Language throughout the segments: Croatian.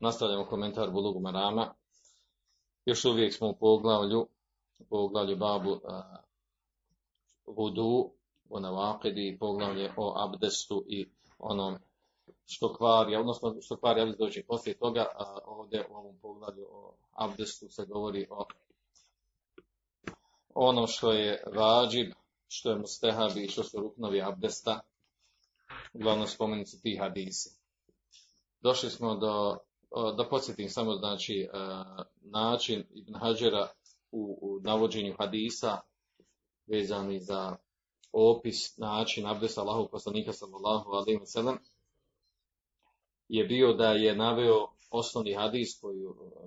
Nastavljamo komentar Bulugu Marama. Još uvijek smo u poglavlju, u poglavlju babu uh, vudu, o navakidi, poglavlje o abdestu i onom što kvari, odnosno što kvari abdest doći poslije toga, a ovdje u ovom poglavlju o abdestu se govori o ono što je vađib, što je mustehabi i što su ruknovi abdesta, uglavnom spomenuti ti hadisi. Došli smo do, da podsjetim samo znači način Ibn Hađera u, u navođenju hadisa vezani za opis, način abdesta Allahog poslanika sallallahu alaihi wa sallam je bio da je naveo osnovni hadis koji,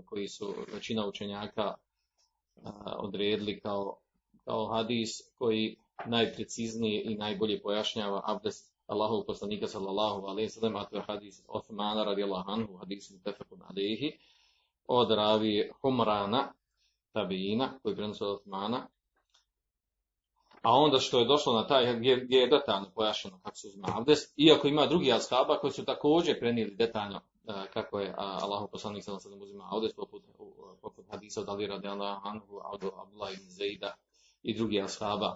koji su većina učenjaka odredili kao, kao hadis koji najpreciznije i najbolje pojašnjava abdest Allahov poslanika sallallahu alejhi ve sellem, a to je hadis Osmana radijallahu anhu, hadis mutafakun alejhi, od ravi Humrana, tabiina, koji prenosi od Osmana. A onda što je došlo na taj, gdje, gdje je detaljno pojašnjeno kako se uzima abdest, iako ima drugi ashaba koji su također prenijeli detaljno kako je Allahov poslanik sallallahu alejhi ve uzima abdest, poput, poput hadisa od Ali radijallahu anhu, Abdullah ibn Zejda i drugi ashaba.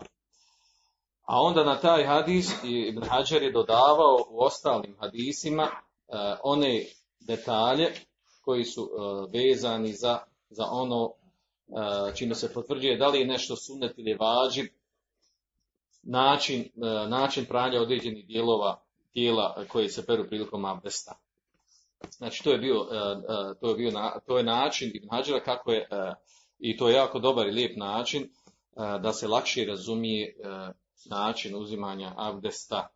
A onda na taj hadis Ibn Hajar je dodavao u ostalim hadisima uh, one detalje koji su uh, vezani za, za ono uh, čime se potvrđuje da li je nešto sunet ili vađib, način, način pranja određenih dijelova tijela koji se peru prilikom abdesta. Znači to je bio, to je bio na, to je način Ibn Hajara kako je, i to je jako dobar i lijep način da se lakše razumije način uzimanja abdesta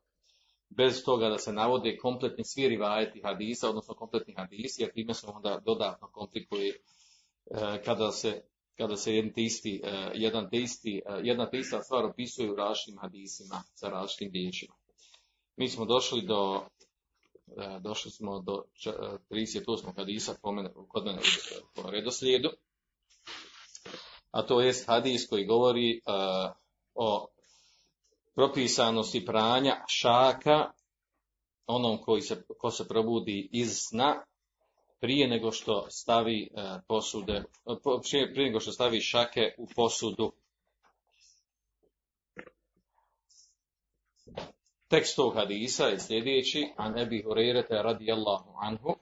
bez toga da se navode kompletni svi rivajeti hadisa, odnosno kompletni hadisi, jer time se onda dodatno komplikuje kada se, kada se jedan isti, jedan te isti, jedna te stvar opisuje u različitim hadisima sa različitim riječima. Mi smo došli do došli smo do 38. hadisa kod mene po redoslijedu, a to je hadis koji govori o propisanosti pranja šaka onom koji se, ko se probudi iz sna prije nego što stavi posude, prije nego što stavi šake u posudu. Tekst tog hadisa je sljedeći, an Ebi Hurerete radijallahu anhu,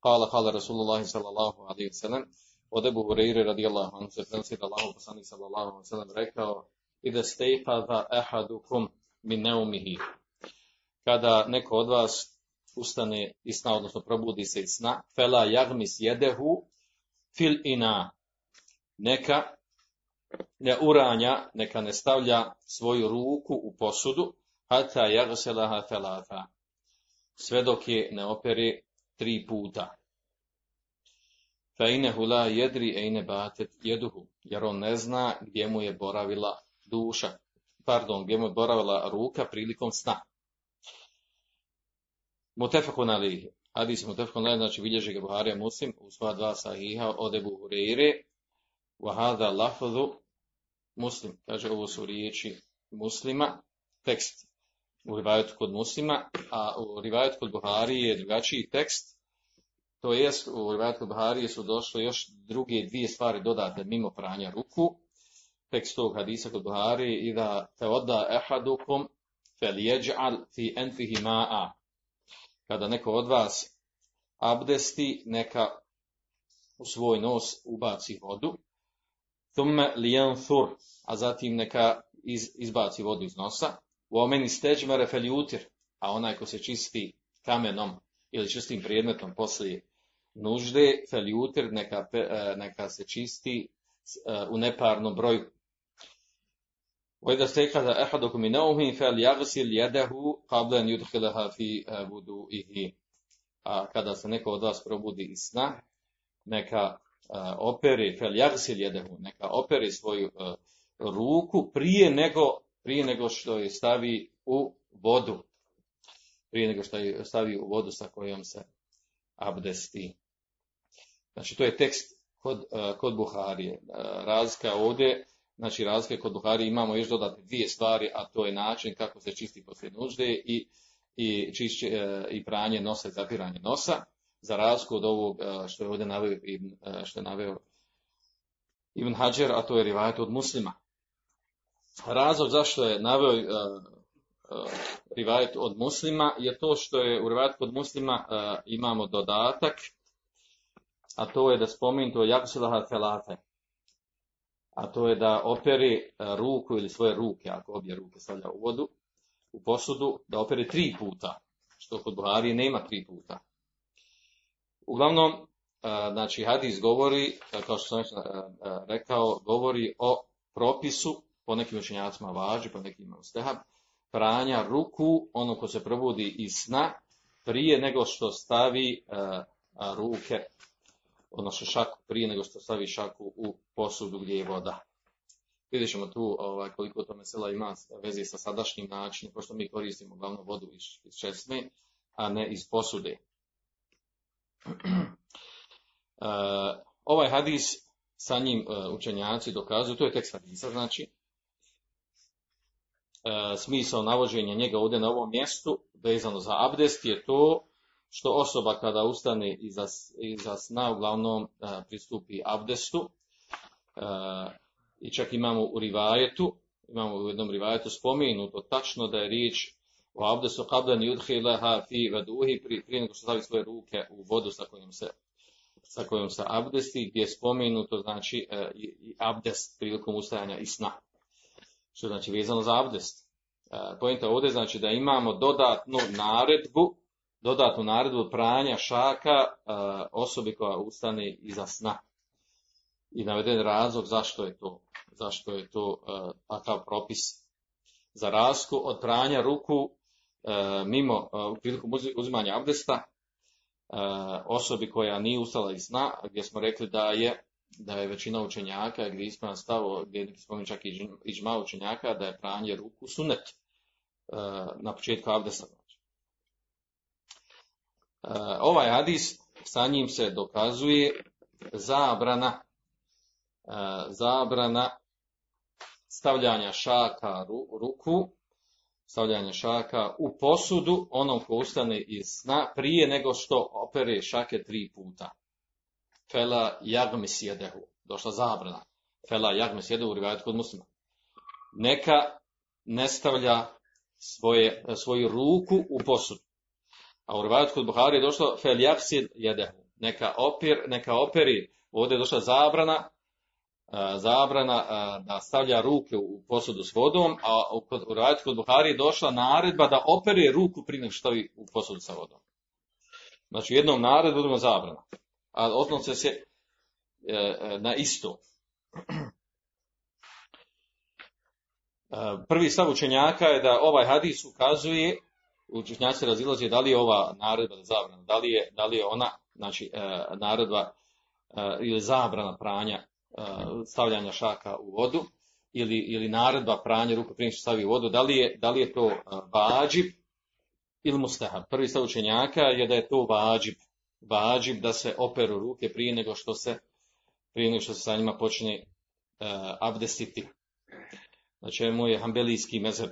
kala kala Rasulullah sallallahu alaihi wa sallam, od Ebu Hureyre radijallahu anhu se prenosi da poslanik sallallahu alaihi wa sallam rekao, ida stejqadha ahadukum min neumihi. Kada neko od vas ustane iz sna, odnosno probudi se iz sna, fela jagmis jedehu fil ina. Neka ne uranja, neka ne stavlja svoju ruku u posudu, hata jagselaha felata. Sve dok je ne opere tri puta. Fa inehu la jedri ejne batet jeduhu, jer on ne zna gdje mu je boravila duša, pardon, gdje mu je boravila ruka prilikom sna. Mutefakun alihi. Hadis mutefakun alihi, znači bilježi ga Buharija Muslim u sva dva sahiha od Ebu Hureyre, wa hada lafzu Muslim, kaže ovo su riječi muslima, tekst u rivajetu kod muslima, a u rivajetu kod Buharije je drugačiji tekst, to jest u rivajetu kod Buharije su došle još druge dvije stvari dodate mimo pranja ruku, tekst tog hadisa kod Buhari i da te odda ehadukum fel jeđal fi enfihi ma'a. Kada neko od vas abdesti, neka u svoj nos ubaci vodu, thumme lijanthur, a zatim neka iz, izbaci vodu iz nosa, u omeni steđmere feljutir, a onaj ko se čisti kamenom ili čistim predmetom poslije nužde, feljutir, neka, e, neka se čisti e, u neparnom broju. وإذا استيقظ أحدكم من نومه فليغسل يده قبل أن يدخلها في آه، وضوئه. A kada se neko od vas probudi iz sna, neka a, operi, feljagsil jedehu, neka operi svoju a, ruku prije nego, prije nego što je stavi u vodu. Prije nego što je stavi u vodu sa kojom se abdesti. Znači, to je tekst kod, a, kod Buharije. A, Razlika ovdje, znači razlika kod Buharije imamo još dodati dvije stvari, a to je način kako se čisti poslije nužde i, i, čišće, e, i pranje nosa i zapiranje nosa za razliku od ovog e, što je ovdje naveo, e, što je naveo Ibn Hajar, a to je rivajet od muslima. Razlog zašto je naveo rivajet od muslima je to što je u rivajetu od muslima imamo dodatak, a to je da spomenuto jaksilaha felate. A to je da operi uh, ruku ili svoje ruke, ako obje ruke stavlja u vodu, u posudu, da operi tri puta, što kod Buharije nema tri puta. Uglavnom, a, znači hadis govori, a, kao što sam rekao, govori o propisu, po nekim učenjacima važi, po nekim imam stehab, pranja ruku, ono ko se probudi iz sna, prije nego što stavi ruke, odnosno šaku, prije nego što stavi šaku u posudu gdje je voda. Vidjet ćemo tu ovaj, koliko to mesela ima veze sa sadašnjim načinom, pošto mi koristimo uglavnom vodu iz, iz česme, a ne iz posude. Uh, ovaj hadis sa njim uh, učenjaci dokazuju, to je tekst hadisa, znači, uh, smisao navođenja njega ovdje na ovom mjestu, vezano za abdest, je to što osoba kada ustane iza, iza sna, uglavnom uh, pristupi abdestu, uh, i čak imamo u rivajetu, imamo u jednom rivajetu spomenuto tačno da je riječ o abdestu kablan yudhilaha fi vaduhi prije nego što stavi svoje ruke u vodu sa kojom se sa kojom se abdesti, gdje je spomenuto znači e, i, abdest prilikom ustajanja i sna. Što znači vezano za abdest. E, pojenta ovdje znači da imamo dodatnu naredbu, dodatnu naredbu pranja šaka e, osobi koja ustane iza sna. I naveden razlog zašto je to, zašto je to e, takav propis za rasku od pranja ruku e, mimo priliku uzimanja abdesta osobi koja nije ustala iz sna, gdje smo rekli da je da je većina učenjaka, gdje ispravno stavo, gdje spominje čak i iđma učenjaka, da je pranje ruku sunet na početku abdesta. Ovaj hadis, sa njim se dokazuje zabrana zabrana stavljanja šaka ruku, stavljanja šaka u posudu onom ko ustane iz sna prije nego što opere šake tri puta. Fela jagme sjedehu. Došla zabrana. Fela jagme sjedehu u kod muslima. Neka ne stavlja svoje, svoju ruku u posudu. A u rivajetu kod Buhari je došlo fel jagsid jedehu. Neka, opir, neka operi, ovdje je došla zabrana, zabrana da stavlja ruke u posudu s vodom, a u radu kod Buhari je došla naredba da opere ruku prije nego što u posudu sa vodom. Znači jednom naredbu, drugom zabrana. A odnose se e, e, na isto. Prvi stav učenjaka je da ovaj hadis ukazuje, učenjaci razilaze da li je ova naredba zabrana, da li je, da li je ona, znači e, naredba ili zabrana pranja stavljanja šaka u vodu ili, ili naredba pranja ruku prije stavi u vodu, da li je, da li je to vađib ili mustahab. Prvi stav učenjaka je da je to vađib. Vađib da se operu ruke prije nego što se prije nego što se sa njima počne abdestiti. Znači, moj je hambelijski mezeb.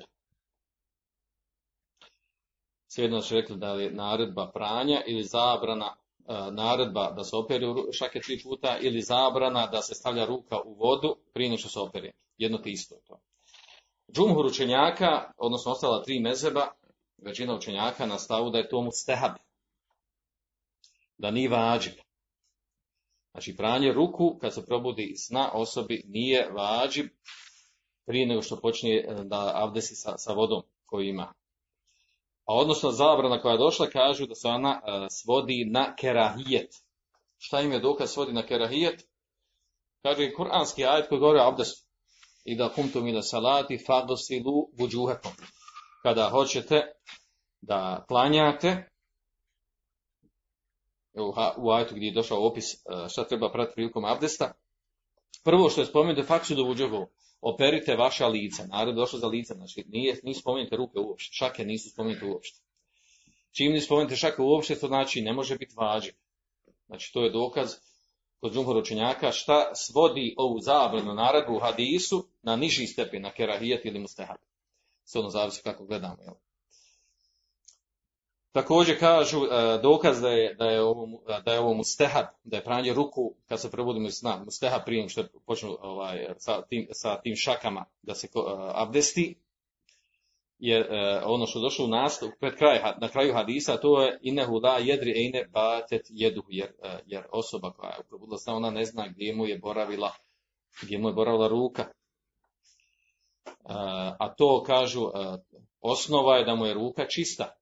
Svejedno će rekli da je naredba pranja ili zabrana naredba da se operi šake tri puta ili zabrana da se stavlja ruka u vodu prije što se operi. Jedno te isto je to. Džumhur učenjaka, odnosno ostala tri mezeba, većina učenjaka na stavu da je to mustehab. da nije vađib. Znači, pranje ruku kad se probudi sna osobi nije vađib prije nego što počne e, da abdesi sa, sa vodom koju ima. A odnosno zabrana koja je došla kažu da se ona e, svodi na kerahijet. Šta im je dokaz svodi na kerahijet? Kaže kuranski ajet koji govori o. I da kumtu mila salati fagosilu vuđuhekom. Kada hoćete da klanjate, u, ajetu gdje je došao opis e, šta treba pratiti prilikom abdesta, prvo što je spomenuto faksu do vuđuhu, operite vaša lica. Narod došlo za lica, znači nije, nisu spomenute ruke uopšte, šake nisu spomenute uopšte. Čim nisu spomenute šake uopšte, to znači ne može biti vađi. Znači to je dokaz kod džumhur učenjaka šta svodi ovu zabranu naredbu u hadisu na niži stepen, na kerahijet ili mustahab. Sve ono zavisi kako gledamo. Jel? Također kažu e, dokaz da je, da je ovo, da je ovo mustehab, da je pranje ruku kad se probudimo iz sna, mustehab prije što počnu ovaj, sa, tim, sa tim šakama da se uh, abdesti, jer uh, ono što je došlo u nastav, pred kraj, na kraju hadisa, to je inehu la jedri eine batet jedu, jer, jer osoba koja je probudila sna, ona ne zna gdje mu je boravila, gdje mu je boravila ruka. A to kažu, osnova je da mu je ruka čista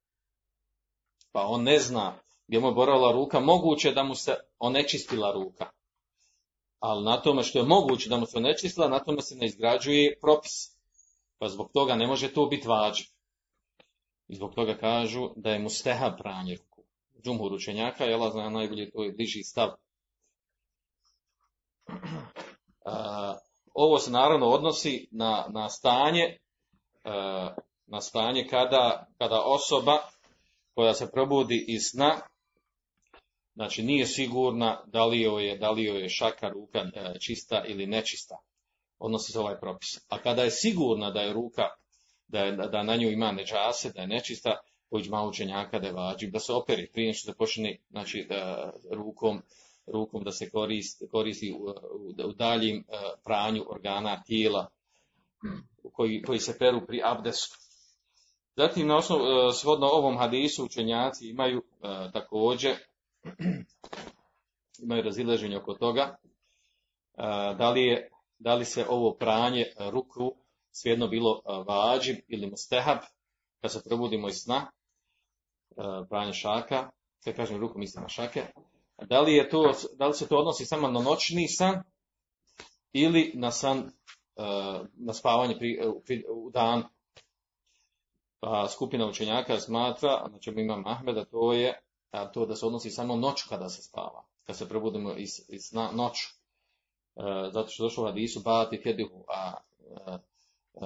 pa on ne zna gdje mu je boravila ruka, moguće da mu se onečistila ruka. Ali na tome što je moguće da mu se onečistila, na tome se ne izgrađuje propis. Pa zbog toga ne može to biti vađi. I zbog toga kažu da je mu steha pranje ruku. Džumhur učenjaka, jela zna najbolje, to je bliži stav. Ovo se naravno odnosi na, na stanje, a, na stanje kada, kada osoba koja se probudi iz sna, znači nije sigurna da li joj je, da li joj je šaka ruka e, čista ili nečista. Odnosi se ovaj propis. A kada je sigurna da je ruka, da, je, da na nju ima neđase, da je nečista, pođma učenjaka da je vađi, da se operi prije što se počne znači, da, rukom, rukom da se koristi, koristi u, u, daljim uh, pranju organa tijela koji, koji se peru pri abdestu. Zatim, na osnovu, e, svodno ovom hadisu učenjaci imaju e, također, imaju razileženje oko toga, e, da li, je, da li se ovo pranje ruku svejedno bilo vađib ili mustehab, kad se probudimo iz sna, pranje šaka, kad kažem ruku mislim na šake, da li, je to, da li se to odnosi samo na noćni san ili na san, na spavanje pri, u dan pa skupina učenjaka smatra, znači imam Ahmeda, to je a to da se odnosi samo noć kada se spava, kad se probudimo iz, iz na, noću. E, zato što došlo hadisu kedihu, a e,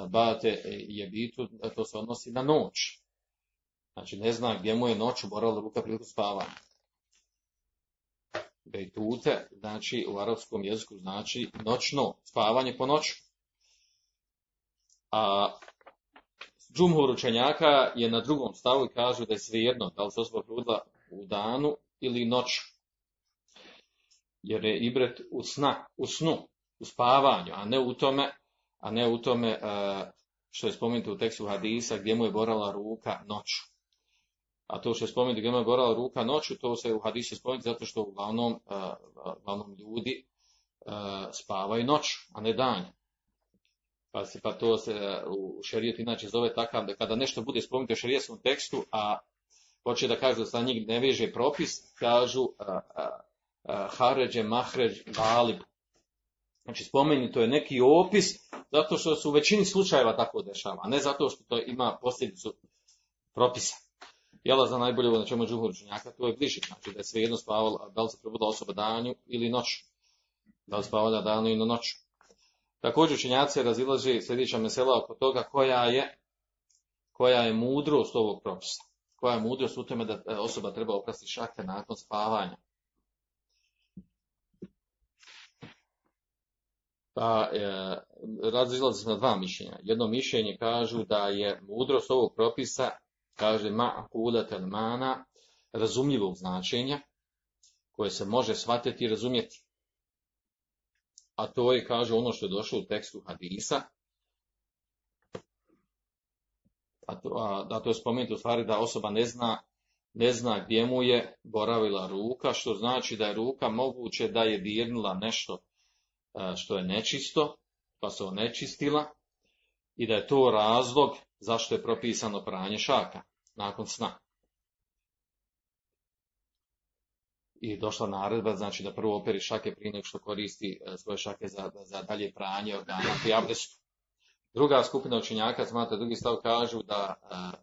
bate je bitu, to se odnosi na noć. Znači ne zna gdje mu je noć boravila ruka priliku spavanja. Bejtute, znači u arapskom jeziku znači noćno, spavanje po noću. A Džumhur učenjaka je na drugom stavu i kažu da je svejedno da li se osoba probudila u danu ili noću. Jer je ibret u, sna, u snu, u spavanju, a ne u tome, a ne u tome što je spomenuto u tekstu hadisa gdje mu je borala ruka noću. A to što je spomenuto gdje mu je borala ruka noću, to se u hadisu spomenuto zato što uglavnom, uglavnom ljudi spavaju noć, a ne dan. Pa, se, pa to se u šerijetu inače zove takav da kada nešto bude spomenuto u šerijetskom tekstu, a hoće da kažu da sa njih ne veže propis, kažu a, a, a, haređe, mahređ, galib. Znači spomenuto je neki opis zato što se u većini slučajeva tako dešava, a ne zato što to ima posljedicu propisa. Jela za najbolje na čemu džuhur učenjaka, to je bliži, znači da je sve jedno spavala, da li se probudila osoba danju ili noću. Da li spavala danju ili noću. Također učenjaci razilaže sljedeća mesela oko toga koja je, koja je mudrost ovog propisa. Koja je mudrost u tome da osoba treba oprasti šake nakon spavanja. Pa e, razilaze se na dva mišljenja. Jedno mišljenje kažu da je mudrost ovog propisa, kaže ma mana, razumljivog značenja, koje se može shvatiti i razumjeti a to je, kaže, ono što je došlo u tekstu hadisa, a to, a, da to je spomenuto u stvari da osoba ne zna ne zna gdje mu je boravila ruka, što znači da je ruka moguće da je dirnula nešto e, što je nečisto, pa se onečistila i da je to razlog zašto je propisano pranje šaka nakon sna. I došla naredba, znači da prvo operi šake prije nego što koristi e, svoje šake za, za dalje pranje organa pri abdestu. Druga skupina učenjaka smatra, drugi stav kažu da, e,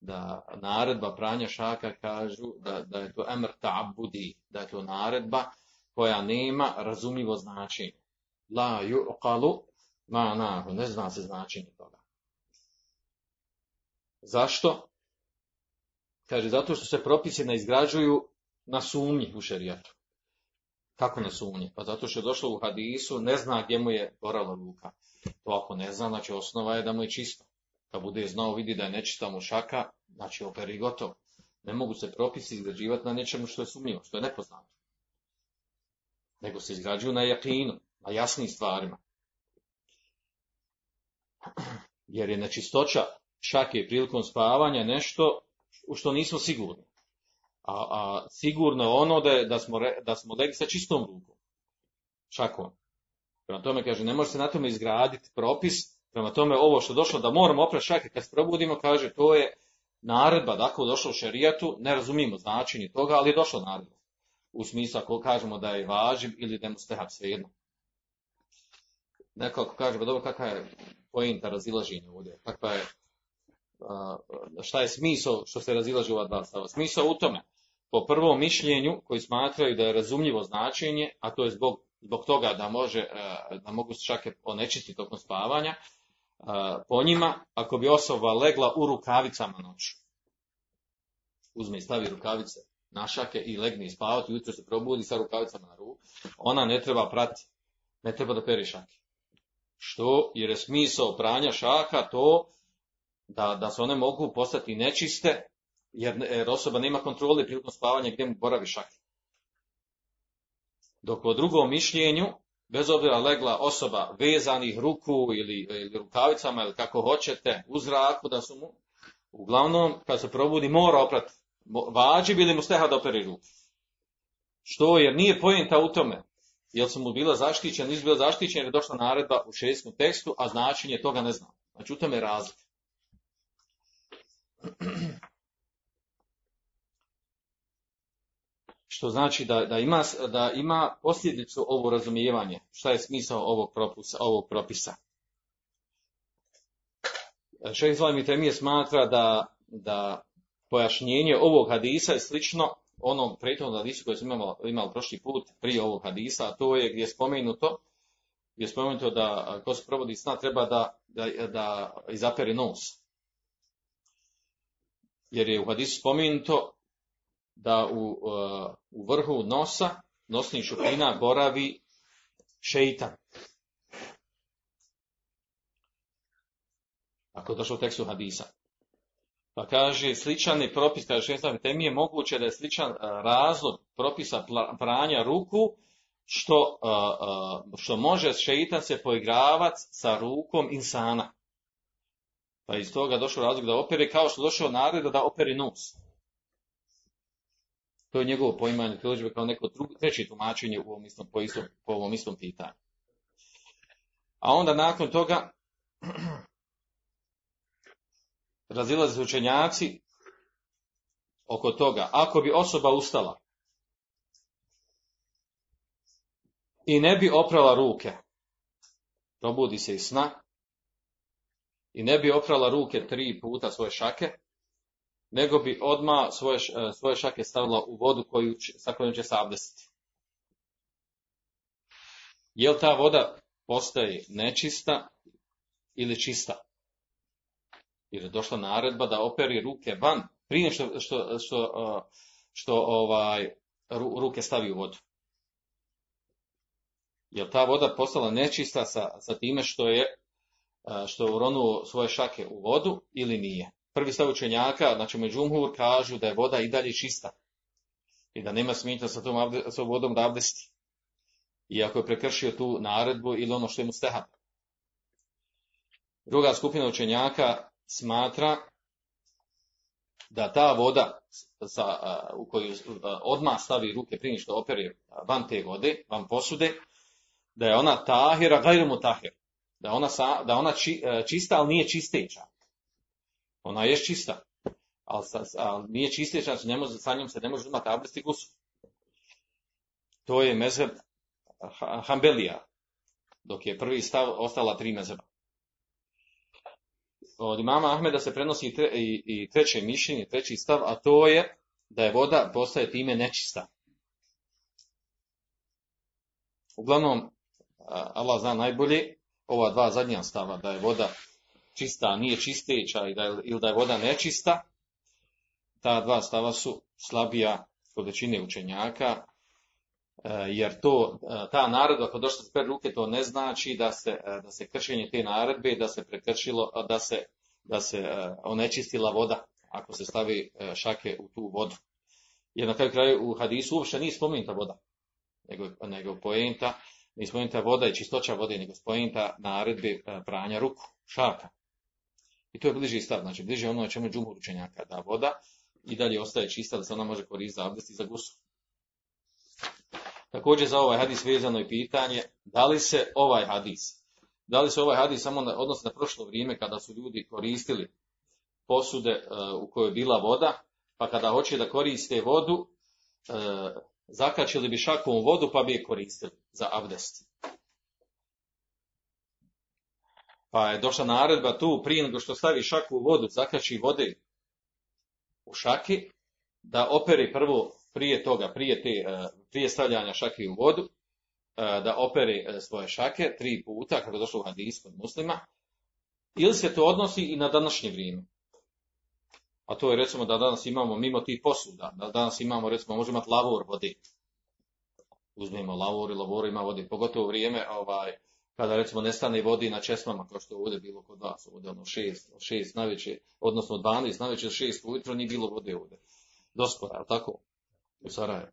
da naredba pranja šaka kažu da, da je to emr ta'budi, da je to naredba koja nema razumljivo značenje. La yuqalu ma'nahu, ne zna se značenje toga. Zašto? Kaže, zato što se propisi ne izgrađuju na sumnji u šerijatu. Kako na sumnji? Pa zato što je došlo u hadisu, ne zna gdje mu je gorala ruka. To ako ne zna, znači osnova je da mu je čisto. Kad bude znao, vidi da je nečista mu šaka, znači operi gotovo. Ne mogu se propisi izgrađivati na nečemu što je sumnjivo, što je nepoznato. Nego se izgrađuju na jakinu, na jasnim stvarima. Jer je nečistoća šake prilikom spavanja nešto u što nismo sigurni. A, a sigurno je ono da, da smo, da smo legli sa čistom rukom. Šakom. Prema tome, kaže, ne može se na tome izgraditi propis. Prema tome, ovo što došlo da moramo oprati šake kad se probudimo, kaže, to je naredba, dakle, došlo u šerijatu, ne razumijemo značenje toga, ali je došlo naredba. U smislu ako kažemo da je važiv ili da je mustehab svejedno. Neko ako kaže, pa dobro, kakva je pojenta razilaženja ovdje? Kakva je, šta je smisao što se razilaže ova dva stava? Smisao u tome, po prvom mišljenju koji smatraju da je razumljivo značenje, a to je zbog, zbog toga da, može, da mogu čak onečistiti tokom spavanja, po njima, ako bi osoba legla u rukavicama noću, uzme i stavi rukavice na šake i legne spavati, ujutro se probudi sa rukavicama na ruku, ona ne treba prati, ne treba da peri šake. Što? Jer je smisao pranja šaka to da, da se one mogu postati nečiste, jer, osoba nema kontrole prilikom spavanja gdje mu boravi šake. Dok po drugom mišljenju, bez obzira legla osoba vezanih ruku ili, ili rukavicama ili kako hoćete, u zraku da su mu, uglavnom kad se probudi mora oprati vađi bili mu steha da operi ruku. Što? Jer nije pojenta u tome. Jel su mu bila zaštićena, nisu bila zaštićena jer je došla naredba u šestom tekstu, a značenje toga ne znam. Znači u tome je razlika. Što znači da, da, ima, da ima posljedicu ovo razumijevanje. Šta je smisao ovog propisa? Ovog propisa. Šeh Islam Temije smatra da, da pojašnjenje ovog hadisa je slično onom prethodnom hadisu koji smo imali, imali prošli put prije ovog hadisa, a to je gdje je spomenuto, gdje je spomenuto da ko se provodi sna treba da, da, da izapere nos. Jer je u hadisu spomenuto da u, uh, u vrhu nosa, nosnih šupina, boravi šeitan. Ako je došlo u tekstu hadisa. Pa kaže, sličan je propis, kaže šestam je moguće da je sličan uh, razlog propisa pranja ruku, što, uh, što može šeitan se poigravati sa rukom insana. Pa iz toga došao razlog da opere, kao što došao naredba da opere nos. To je njegovo poimanje priložbe kao neko drugo, treće tumačenje u ovom istom, po, istom, po ovom istom pitanju. A onda nakon toga razilaze učenjaci oko toga. Ako bi osoba ustala i ne bi oprala ruke, probudi se iz sna, i ne bi oprala ruke tri puta svoje šake, nego bi odmah svoje, e, svoje šake stavila u vodu koju, sa kojom će se abdestiti. Je li ta voda postaje nečista ili čista? Jer je došla naredba da operi ruke van prije što, što, što, e, što ovaj, ruke stavi u vodu. Je ta voda postala nečista sa, sa time što je e, što uronuo svoje šake u vodu ili nije? Prvi stav učenjaka, znači međumhur, kažu da je voda i dalje čista. I da nema smetnja sa tom, sa vodom da abdesti. Iako je prekršio tu naredbu ili ono što je mu steha. Druga skupina učenjaka smatra da ta voda sa, u koju odmah stavi ruke prije što opere van te vode, van posude, da je ona tahira, gajru mu tahir. Da ona, da ona či, a, čista, ali nije čisteća. Ona je čista, ali, ali nije čisteća, znači ne može, sa njom se ne može imati abdest i gusu. To je mezheb Hambelija, dok je prvi stav ostala tri mezheba. Od imama Ahmeda se prenosi i, tre, i, i treće mišljenje, treći stav, a to je da je voda postaje time nečista. Uglavnom, Allah zna najbolje, ova dva zadnja stava, da je voda čista, nije čisteća i da ili da je voda nečista, ta dva stava su slabija kod većine učenjaka, jer to, ta naredba kod došla per ruke, to ne znači da se, da se kršenje te naredbe, da se prekršilo, da se, da se onečistila voda, ako se stavi šake u tu vodu. Jer na kraju kraju u hadisu uopšte nije spomenuta voda, nego, nego poenta, nije spomenuta voda i čistoća vode, nego spomenuta naredbe pranja ruku, šaka. I to je bliži stav, znači bliže ono čemu je džumhur učenjaka, da voda i dalje ostaje čista, da se ona može koristiti za abdest i za gusu. Također za ovaj hadis vezano je pitanje da li se ovaj hadis, da li se ovaj hadis samo odnosi na prošlo vrijeme kada su ljudi koristili posude uh, u kojoj je bila voda, pa kada hoće da koriste vodu, uh, zakačili bi šakom vodu pa bi je koristili za abdest. Pa je došla naredba tu prije nego što stavi šaku u vodu, zakači vode u šaki, da operi prvo prije toga, prije, te, prije stavljanja šake u vodu, da opere svoje šake tri puta, kako je došlo u hadis kod muslima, ili se to odnosi i na današnje vrijeme. A to je recimo da danas imamo mimo tih posuda, da danas imamo recimo možemo imati lavor vode. Uzmemo lavor i lavor ima vode, pogotovo vrijeme ovaj, kada recimo nestane vodi na česmama, kao što je ovdje bilo kod vas, ovdje ono šest, šest najveće, odnosno 12, najveće šest ujutro, nije bilo vode ovdje. Doskora, tako? u Sarajevu.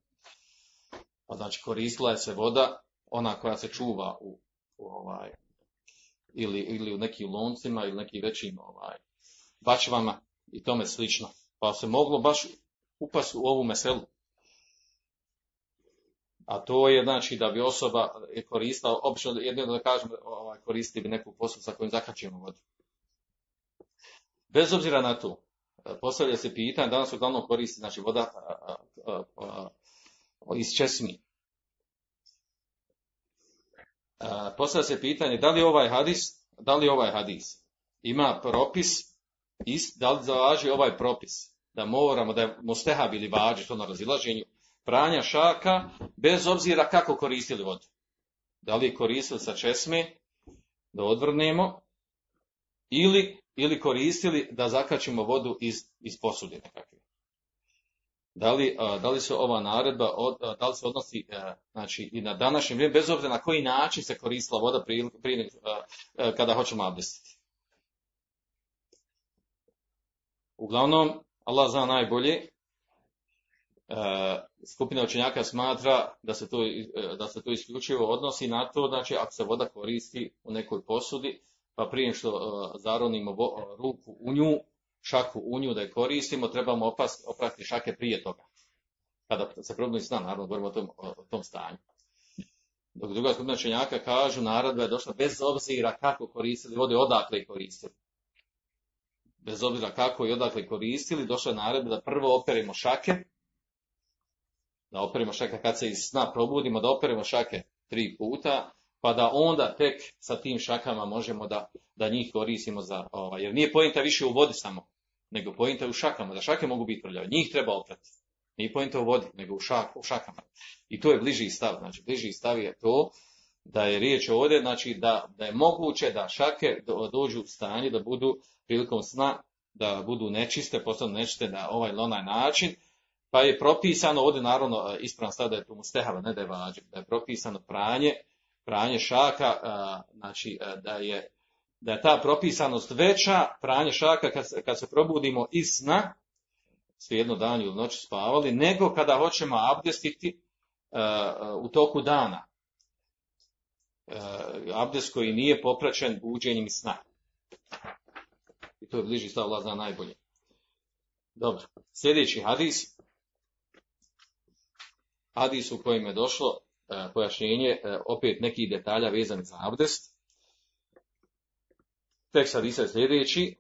Pa znači koristila je se voda, ona koja se čuva u, u ovaj, ili, ili u nekim loncima ili nekim većim ovaj, bačvama i tome slično. Pa se moglo baš upasti u ovu meselu. A to je znači da bi osoba koristila, obično jedino da kažem, ovaj, koristi bi neku poslu sa kojim zakačimo vodu. Bez obzira na to, postavlja se pitanje, danas uglavnom koristi znači, voda a, a, a, iz česmi. Postavlja se pitanje, da li ovaj hadis, da li ovaj hadis ima propis, ist, da li zavaži ovaj propis, da moramo, da je mosteha bili vađi, to na razilaženju, pranja šaka, bez obzira kako koristili vodu. Da li je koristili sa česme, da odvrnemo, ili ili koristili da zakačimo vodu iz, iz posude nekakve. Da li, da li se ova naredba, da li se odnosi znači, i na današnjem vrijeme, bez obzira na koji način se koristila voda prije, prije kada hoćemo abdestiti. Uglavnom, Allah zna najbolje, skupina učenjaka smatra da se, to, da se to isključivo odnosi na to, znači ako se voda koristi u nekoj posudi, pa prije što uh, zaronimo vo, ruku u nju, šaku u nju da je koristimo, trebamo opast, oprati šake prije toga. Kada se probudimo sna, naravno, govorimo o tom, o tom stanju. Dok druga skupina čenjaka kažu, naradba je došla bez obzira kako koristili vode, odakle i koristili. Bez obzira kako i odakle koristili, došla je naredba da prvo operimo šake, da operimo šake kad se iz sna probudimo, da operimo šake tri puta, pa da onda tek sa tim šakama možemo da, da njih koristimo za, ovaj, jer nije pojenta više u vodi samo, nego pojenta u šakama, da šake mogu biti prljave, njih treba oprati. Nije pojenta u vodi, nego u, šak, u šakama. I to je bliži stav, znači bliži stav je to da je riječ ovdje, znači da, da je moguće da šake dođu u stanje da budu prilikom sna, da budu nečiste, postanu nečiste na ovaj ili onaj način, pa je propisano, ovdje naravno ispravan stav da je to mustehava, ne da je vađe, da je propisano pranje, pranje šaka, znači da je, da je ta propisanost veća, pranje šaka kad, kad se probudimo iz sna, jedno dan ili noć spavali, nego kada hoćemo abdestiti u toku dana. Abdest koji nije popraćen buđenjem sna. I to je bliži stav zna najbolje. Dobro. Sljedeći hadis. Hadis u kojem je došlo e, pojašnjenje, e, opet nekih detalja vezanih za abdest. Tekst hadisa je sljedeći.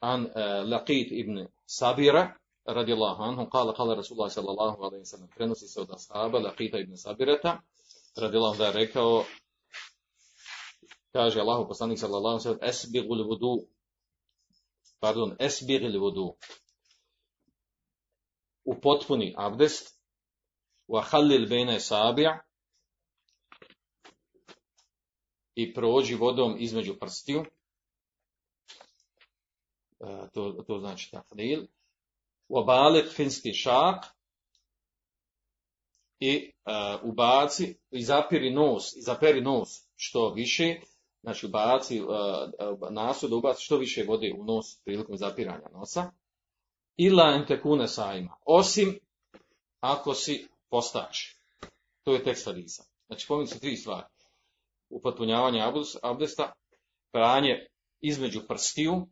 An e, Laqit ibn Sabira, radijallahu anhu, kala, kala Rasulullah sallallahu alaihi sallam, prenosi se od ashaba Laqita ibn Sabirata, radijallahu da je rekao, kaže Allahu poslanik sallallahu alaihi sallam, esbigul vudu, pardon, esbigul vudu, u potpuni abdest, halil bejne sabija, i prođi vodom između prstiju, E, to, to znači tahlil, u finski šak i uh, ubaci, i zapiri nos, i zaperi nos što više, znači ubaci uh, nasu da ubaci što više vode u nos prilikom zapiranja nosa, ila entekune sajma, osim ako si postač. To je tekst hadisa. Znači, spominju se tri stvari. Upotpunjavanje abdesta, pranje između prstiju,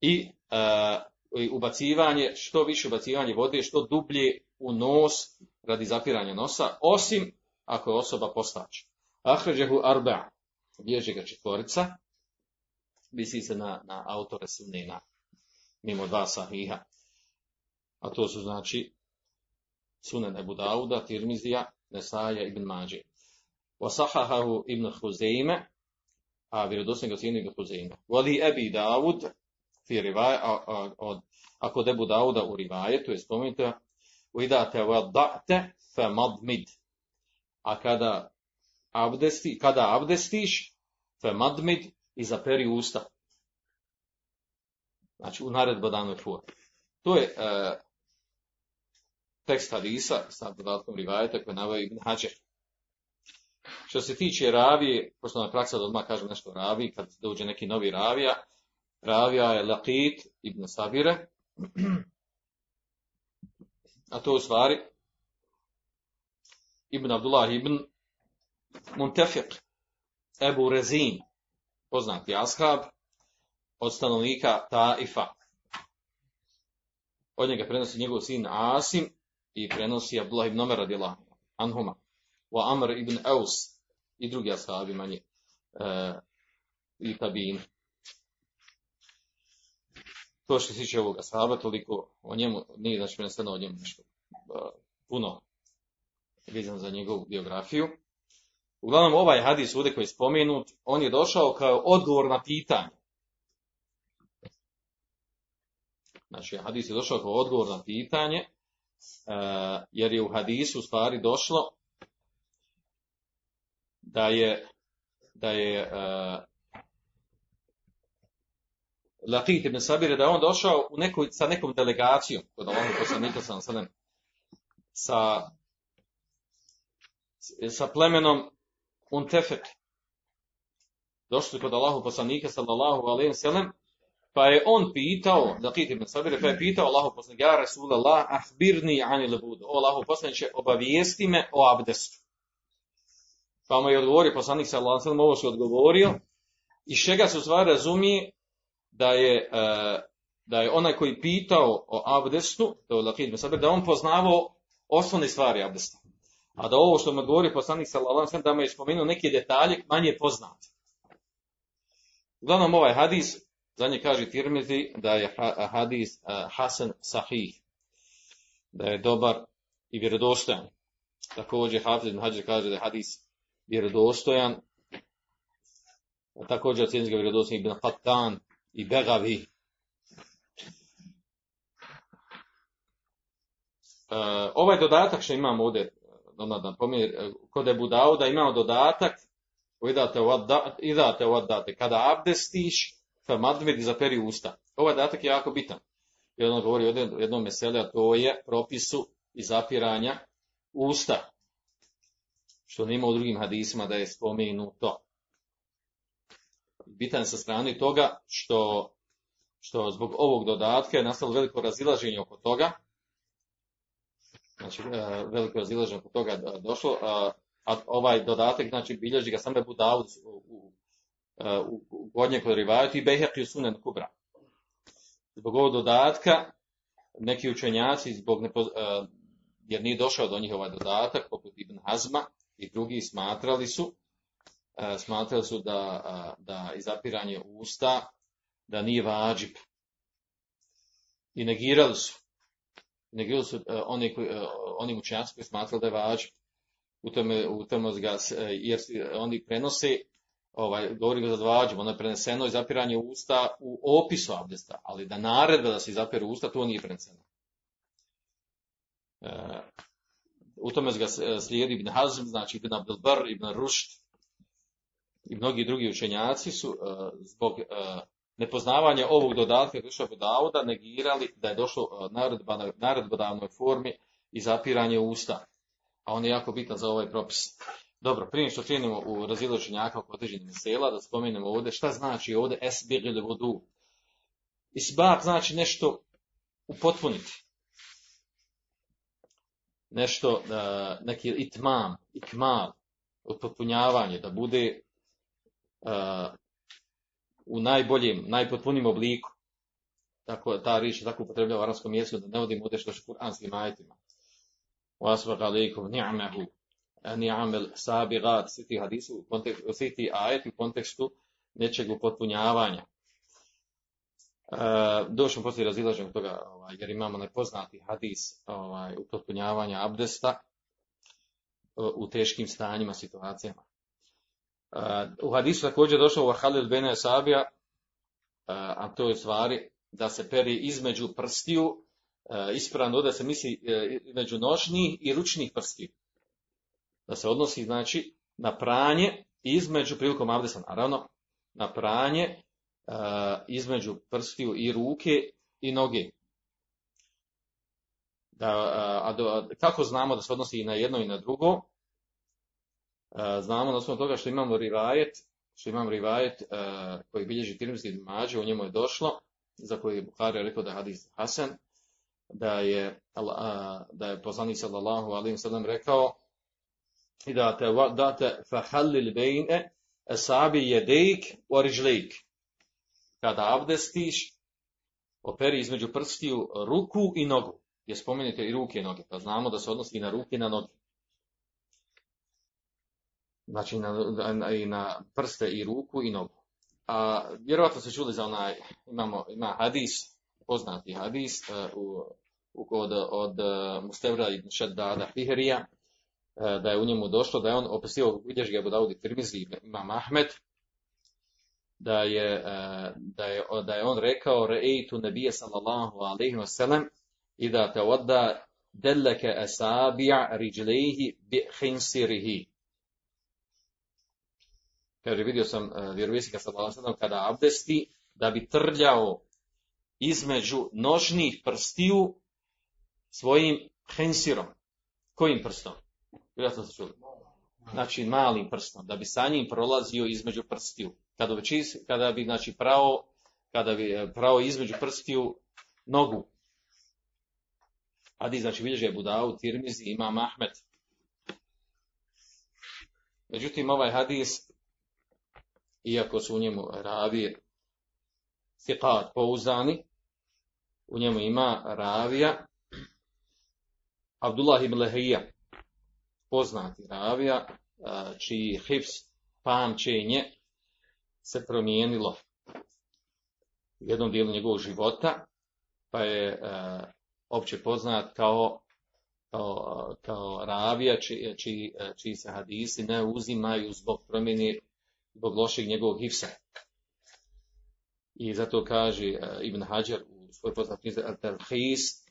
i uh, ubacivanje, što više ubacivanje vode, što dublje u nos radi zapiranja nosa, osim ako je osoba postač. Ahređehu arba, bježe ga četvorica, misli se na, na autore sunnina, mimo dva sahiha. A to su znači Sunan Ebu Dauda, Tirmizija, Nesaja ibn Mađe. Wasahahahu ibn Huzeime, a vjerodostojno ga ibn Huzeime. Vali Ebi Davud, fi rivaj, a, a, od, ako debu Dauda u rivajetu je spomenuto u idate da'te fe madmid. A kada abdesti, kada abdestiš fe madmid i zaperi usta. Znači u naredba danoj. To je e, tekst hadisa sa dodatkom rivajeta koji navaju Ibn Hađer. Što se tiče ravije, pošto na praksa da odmah kažem nešto o kad dođe neki novi ravija, Ravija je Laqit ibn Sabire. A to u stvari Ibn Abdullah ibn Muntefiq Ebu Rezin, poznati ashab, od stanovnika Taifa. Od njega prenosi njegov sin Asim i prenosi Abdullah ibn Omer radila Anhuma. Wa Amr ibn Aus i drugi ashabi manje e, i tabini. To što se tiče ovoga sahaba, toliko o njemu, nije znači prvenstveno o njemu nešto puno vezano za njegovu biografiju. Uglavnom, ovaj hadis ovdje koji je spomenut, on je došao kao odgovor na pitanje. Znači, hadis je došao kao odgovor na pitanje, jer je u hadisu u stvari došlo da je, da je Laqit ibn Sabir da je on došao u nekoj, sa nekom delegacijom kod Allahog poslanika sa sa, sa plemenom Untefek. Došli kod Allahog poslanika sallallahu alaihi sallam, pa je on pitao, Laqit ibn Sabir, pa je pitao Allahog poslanika, ja Rasulallah, ahbirni ani lebudu. O Allahog poslaniće, obavijesti me o abdestu. Pa mu je odgovorio poslanik alaihi sallam, ovo je odgovorio, iz čega se u stvari razumije da je, e, da je onaj koji pitao o abdestu, Mesaber, da on poznavao osnovne stvari abdesta. A da ovo što mu govori poslanik sallallahu da mu je spomenuo neke detalje manje poznate. Uglavnom ovaj hadis, za nje kaže Tirmizi da je hadis uh, Hasan Sahih, da je dobar i vjerodostojan. Također Hafiz Hađer kaže da je hadis vjerodostojan. Također ocjenjuje ga vjerodostojan ibn Qattan, i Begavi. Uh, ovaj dodatak što imamo ovdje, da pomjer, kod Ebu Dauda imamo dodatak, idate date, kada abdestiš, fa madmedi zaperi usta. Ovaj dodatak je jako bitan. Jer on govori o jednom a to je propisu i zapiranja usta. Što nema u drugim hadisima da je spomenuto bitan sa strane toga što, što zbog ovog dodatka je nastalo veliko razilaženje oko toga. Znači, e, veliko razilaženje oko toga došlo. A, ovaj dodatak, znači, bilježi ga sam Ebu Daud u, u, u, u Godnje kod Rivajati i Bejheq i Sunen Kubra. zbog ovog dodatka, neki učenjaci zbog nepo, e, jer nije došao do njih ovaj dodatak, poput Ibn Hazma i drugi smatrali su, e, smatrali su da, e, da izapiranje usta, da nije vađib. I negirali su. Negirali su oni, oni učenjaci koji smatrali da je vađib. U tome, u tome jer oni prenose ovaj, govorimo za dvađu, ono je preneseno i zapiranje usta u opisu abdesta, ali da naredba da se zapiru usta, to nije preneseno. E, u tome ga slijedi Ibn Hazm, znači Ibn Abdelbar, Ibn Rušt i mnogi drugi učenjaci su e, zbog e, nepoznavanja ovog dodatka Kriša Dauda negirali da je došlo naredba na naredbodavnoj formi i zapiranje usta. A on je jako bitan za ovaj propis. Dobro, prije što krenemo u razilaženjaka oko određenih mesela, da spomenemo ovdje šta znači ovdje esbir ili vodu. Isbak znači nešto upotpuniti. Nešto, uh, neki itmam, ikmal, upotpunjavanje, da bude uh, u najboljem, najpotpunim obliku. Tako, ta riječ je tako upotrebljava u arabskom jeziku, da ne vodim ovdje što je kuranskim ajetima. Wasbaq alaikum ni'mahu ni'amel sabirat, svi ti hadisi, u kontekstu, svi ti ajeti u kontekstu nečeg upotpunjavanja. E, došlo poslije razilaženja toga, ovaj, jer imamo nepoznati hadis ovaj, upotpunjavanja abdesta u teškim stanjima, situacijama. E, u hadisu također došlo u Halil Bene Sabija, e, a to je stvari da se peri između prstiju, e, ispravno da se misli e, između nožnih i ručnih prstiju da se odnosi znači na pranje između prilikom abdesta naravno na pranje uh, između prstiju i ruke i noge. Da, a do, kako znamo da se odnosi i na jedno i na drugo? Uh, znamo na osnovu toga što imamo rivajet, što imam rivajet uh, koji bilježi Tirmizki mađe, u njemu je došlo, za koji je Buhari rekao da je hadis Hasan, da je, da je poslanik sallallahu alaihi sallam rekao i da te date fahallil bejne esabi jedejk u rižlejk. Kada abdestiš, operi između prstiju ruku i nogu. Je spomenite i ruke i noge. Pa znamo da se odnosi na ruke i na noge. Znači na, i na prste i ruku i nogu. A vjerovatno se čuli za onaj, imamo, ima hadis, poznati hadis uh, u, u, od, od uh, Mustevra i Šeddada Fiherija, E, da je u njemu došlo, da je on opisio, vidiš ga Budaudi Tirmizi, ima Mahmed, da je, e, da je, da je on rekao, rejtu nebije sallallahu alaihi wa sallam, i da te odda delleke asabija riđlehi bi hinsirihi. Kaže, vidio sam uh, vjerovisnika sallallahu alaihi wa kada abdesti, da bi trljao između nožnih prstiju svojim hensirom. Kojim prstom? Vjerojatno se čuli. Znači malim prstom, da bi sa njim prolazio između prstiju. Kada bi, kada bi znači pravo, kada bi e, pravo između prstiju nogu. Adi znači bilježe je Budavu, Tirmizi, ima Mahmed. Međutim, ovaj hadis, iako su u njemu ravije fiqat pouzani, u njemu ima ravija Abdullah ibn Lehija, poznati ravija, čiji hifs pamćenje se promijenilo u jednom dijelu njegovog života, pa je opće poznat kao, kao, kao ravija čiji, čiji, se hadisi ne uzimaju zbog promjeni, zbog lošeg njegovog hifsa. I zato kaže Ibn Hajar u svoj poznat Al-Tarhis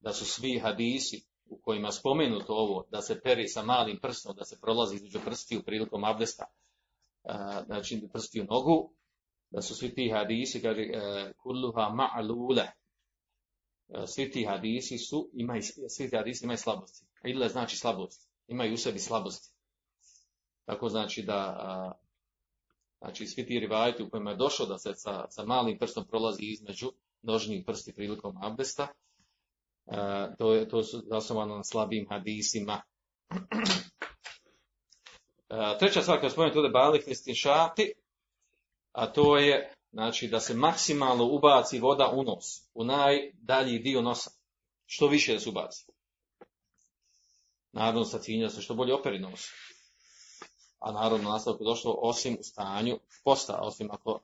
da su svi hadisi u kojima spomenuto ovo, da se peri sa malim prstom, da se prolazi između prstiju prilikom abdesta, znači prstiju nogu, da su svi ti hadisi, kaže, e, kulluha ma'lule, e, svi ti hadisi su, imaju, svi ti hadisi imaju slabosti. Ile znači slabost, imaju u sebi slabosti. Tako znači da, znači svi ti rivajati u kojima je došlo da se sa, sa malim prstom prolazi između nožnih prsti prilikom abdesta, to, je, to su zasnovano na slabim hadisima. Treća stvar koja spomenuti ovdje Balih šati, a to je znači da se maksimalno ubaci voda u nos, u najdalji dio nosa. Što više da se ubaci. Naravno da se što bolje operi nos. A naravno nastavku došlo osim u stanju posta, osim ako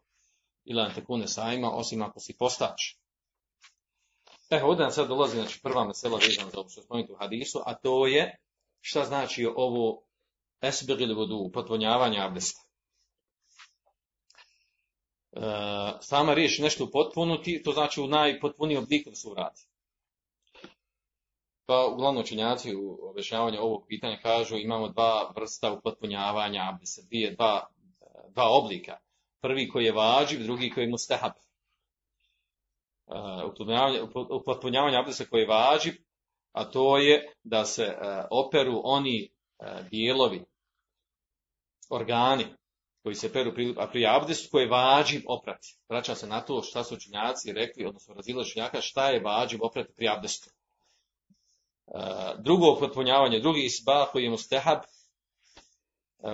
ilan tekune sajma, osim ako si postač. E, ovdje nam sad dolazi znači, prva mesela vezana za ovo što u hadisu, a to je šta znači ovo esbir ili vodu, potvonjavanje abdesta. E, sama riječ nešto upotpunuti, to znači u najpotpuniji obliku da se uradi. Pa uglavnom učenjaci u objašnjavanju ovog pitanja kažu imamo dva vrsta upotpunjavanja abdesta, dva, dva oblika. Prvi koji je vađiv, drugi koji je mustahab. Uh, upotpunjavanje abdesta koji vađiv, a to je da se uh, operu oni uh, dijelovi, organi koji se peru pri, a pri abdestu koji vađiv oprati. Vraća se na to šta su učenjaci rekli, odnosno razila učenjaka, šta je vađiv oprati pri abdestu. Drugo upotpunjavanje, drugi isba koji je mustahab,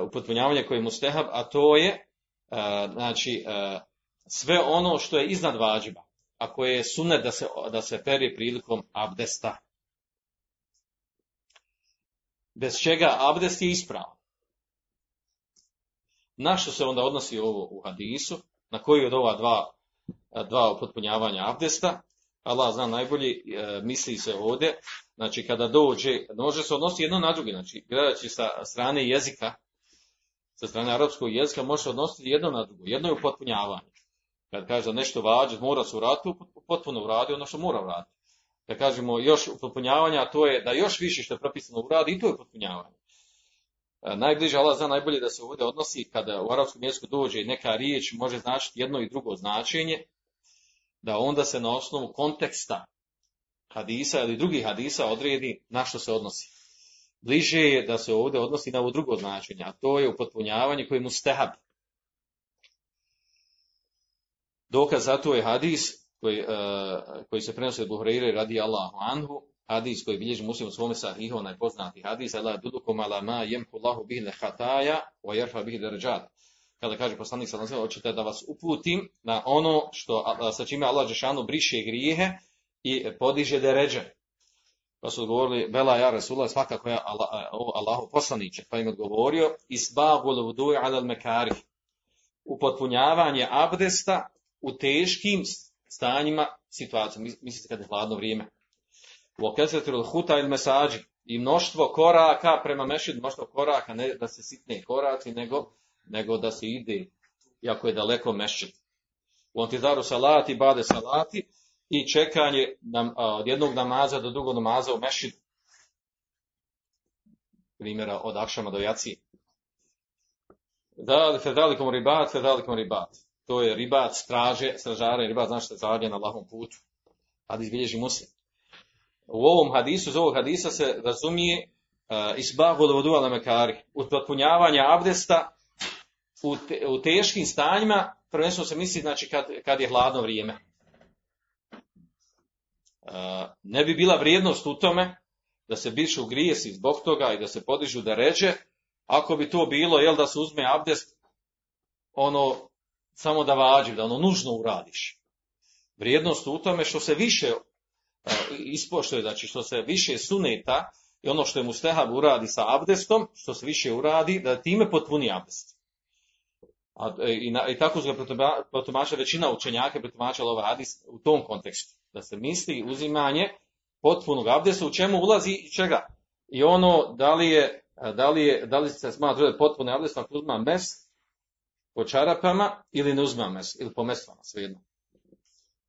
upotpunjavanje koji je mustahab, a to je znači sve ono što je iznad vađiba, a koje je sunet da se, da se peri prilikom abdesta. Bez čega abdest je ispravan. Na što se onda odnosi ovo u hadisu? Na koji od ova dva, dva upotpunjavanja abdesta? Allah zna najbolje, e, misli se ovdje, znači kada dođe, može se odnositi jedno na drugi, znači gledajući sa strane jezika, sa strane arapskog jezika može se odnositi jedno na drugo, jedno je upotpunjavanje. Kad kaže da nešto vađe, mora se uraditi, potpuno uradi ono što mora uraditi. Kad kažemo još upotpunjavanje, a to je da još više što je propisano uradi, i to je upotpunjavanje. E, najbliže Allah zna najbolje da se ovdje odnosi kada u arapskom jeziku dođe neka riječ može značiti jedno i drugo značenje, da onda se na osnovu konteksta hadisa ili drugih hadisa odredi na što se odnosi. Bliže je da se ovdje odnosi na ovo drugo značenje, a to je upotpunjavanje koje mu stehab. Dokaz za to je hadis koji, uh, koji se prenosi od Buhreire radi Allahu anhu, hadis koji bilježi muslim u svome sahihu, onaj poznati hadis, ala dudukum ala ma jemhu Allahu bihi hataja, wa yarfa bihi darajat kada kaže poslanik sallallahu alejhi hoćete da vas uputim na ono što sa čime Allah džeshanu briše grijehe i podiže deređe. Pa su odgovorili, Bela ja Rasulullah, svakako je Allah, Allahu poslaniće. Pa im odgovorio, isbagul vudu'i ala mekari. Upotpunjavanje abdesta u teškim stanjima situacijama. Mislite kad je hladno vrijeme. U okesetul huta il mesađi. I mnoštvo koraka prema mešidu, mnoštvo koraka, ne da se sitne koraci, nego nego da se ide, iako je daleko mešćit. U antizaru salati, bade salati i čekanje nam, od jednog namaza do drugog namaza u mešćit. Primjera od akšama do jaci. Da, fedalikom ribat, fedalikom ribat. To je ribat, straže, stražare, ribat, znaš što je na lahom putu. Hadis bilježi muslim. U ovom hadisu, iz ovog hadisa se razumije uh, isbahu od vodu mekari, utpotpunjavanje abdesta u, te, u teškim stanjima, prvenstveno se misli znači kad, kad je hladno vrijeme. Uh, ne bi bila vrijednost u tome da se bišu grijesi zbog toga i da se podižu da ređe, ako bi to bilo, jel da se uzme abdest, ono, samo da vađi, da ono nužno uradiš. Vrijednost u tome što se više uh, ispoštuje, znači što se više suneta i ono što je mu stehab uradi sa abdestom, što se više uradi, da time potpuni abdest. A, e, i, na, I tako su ga većina učenjaka protumačila ovaj hadis u tom kontekstu. Da se misli uzimanje potpunog abdesta u čemu ulazi i čega. I ono da li je, da li je, da li se smatra da je potpuno abdest ako uzma mes po čarapama ili ne uzma mes ili po mestvama, svejedno.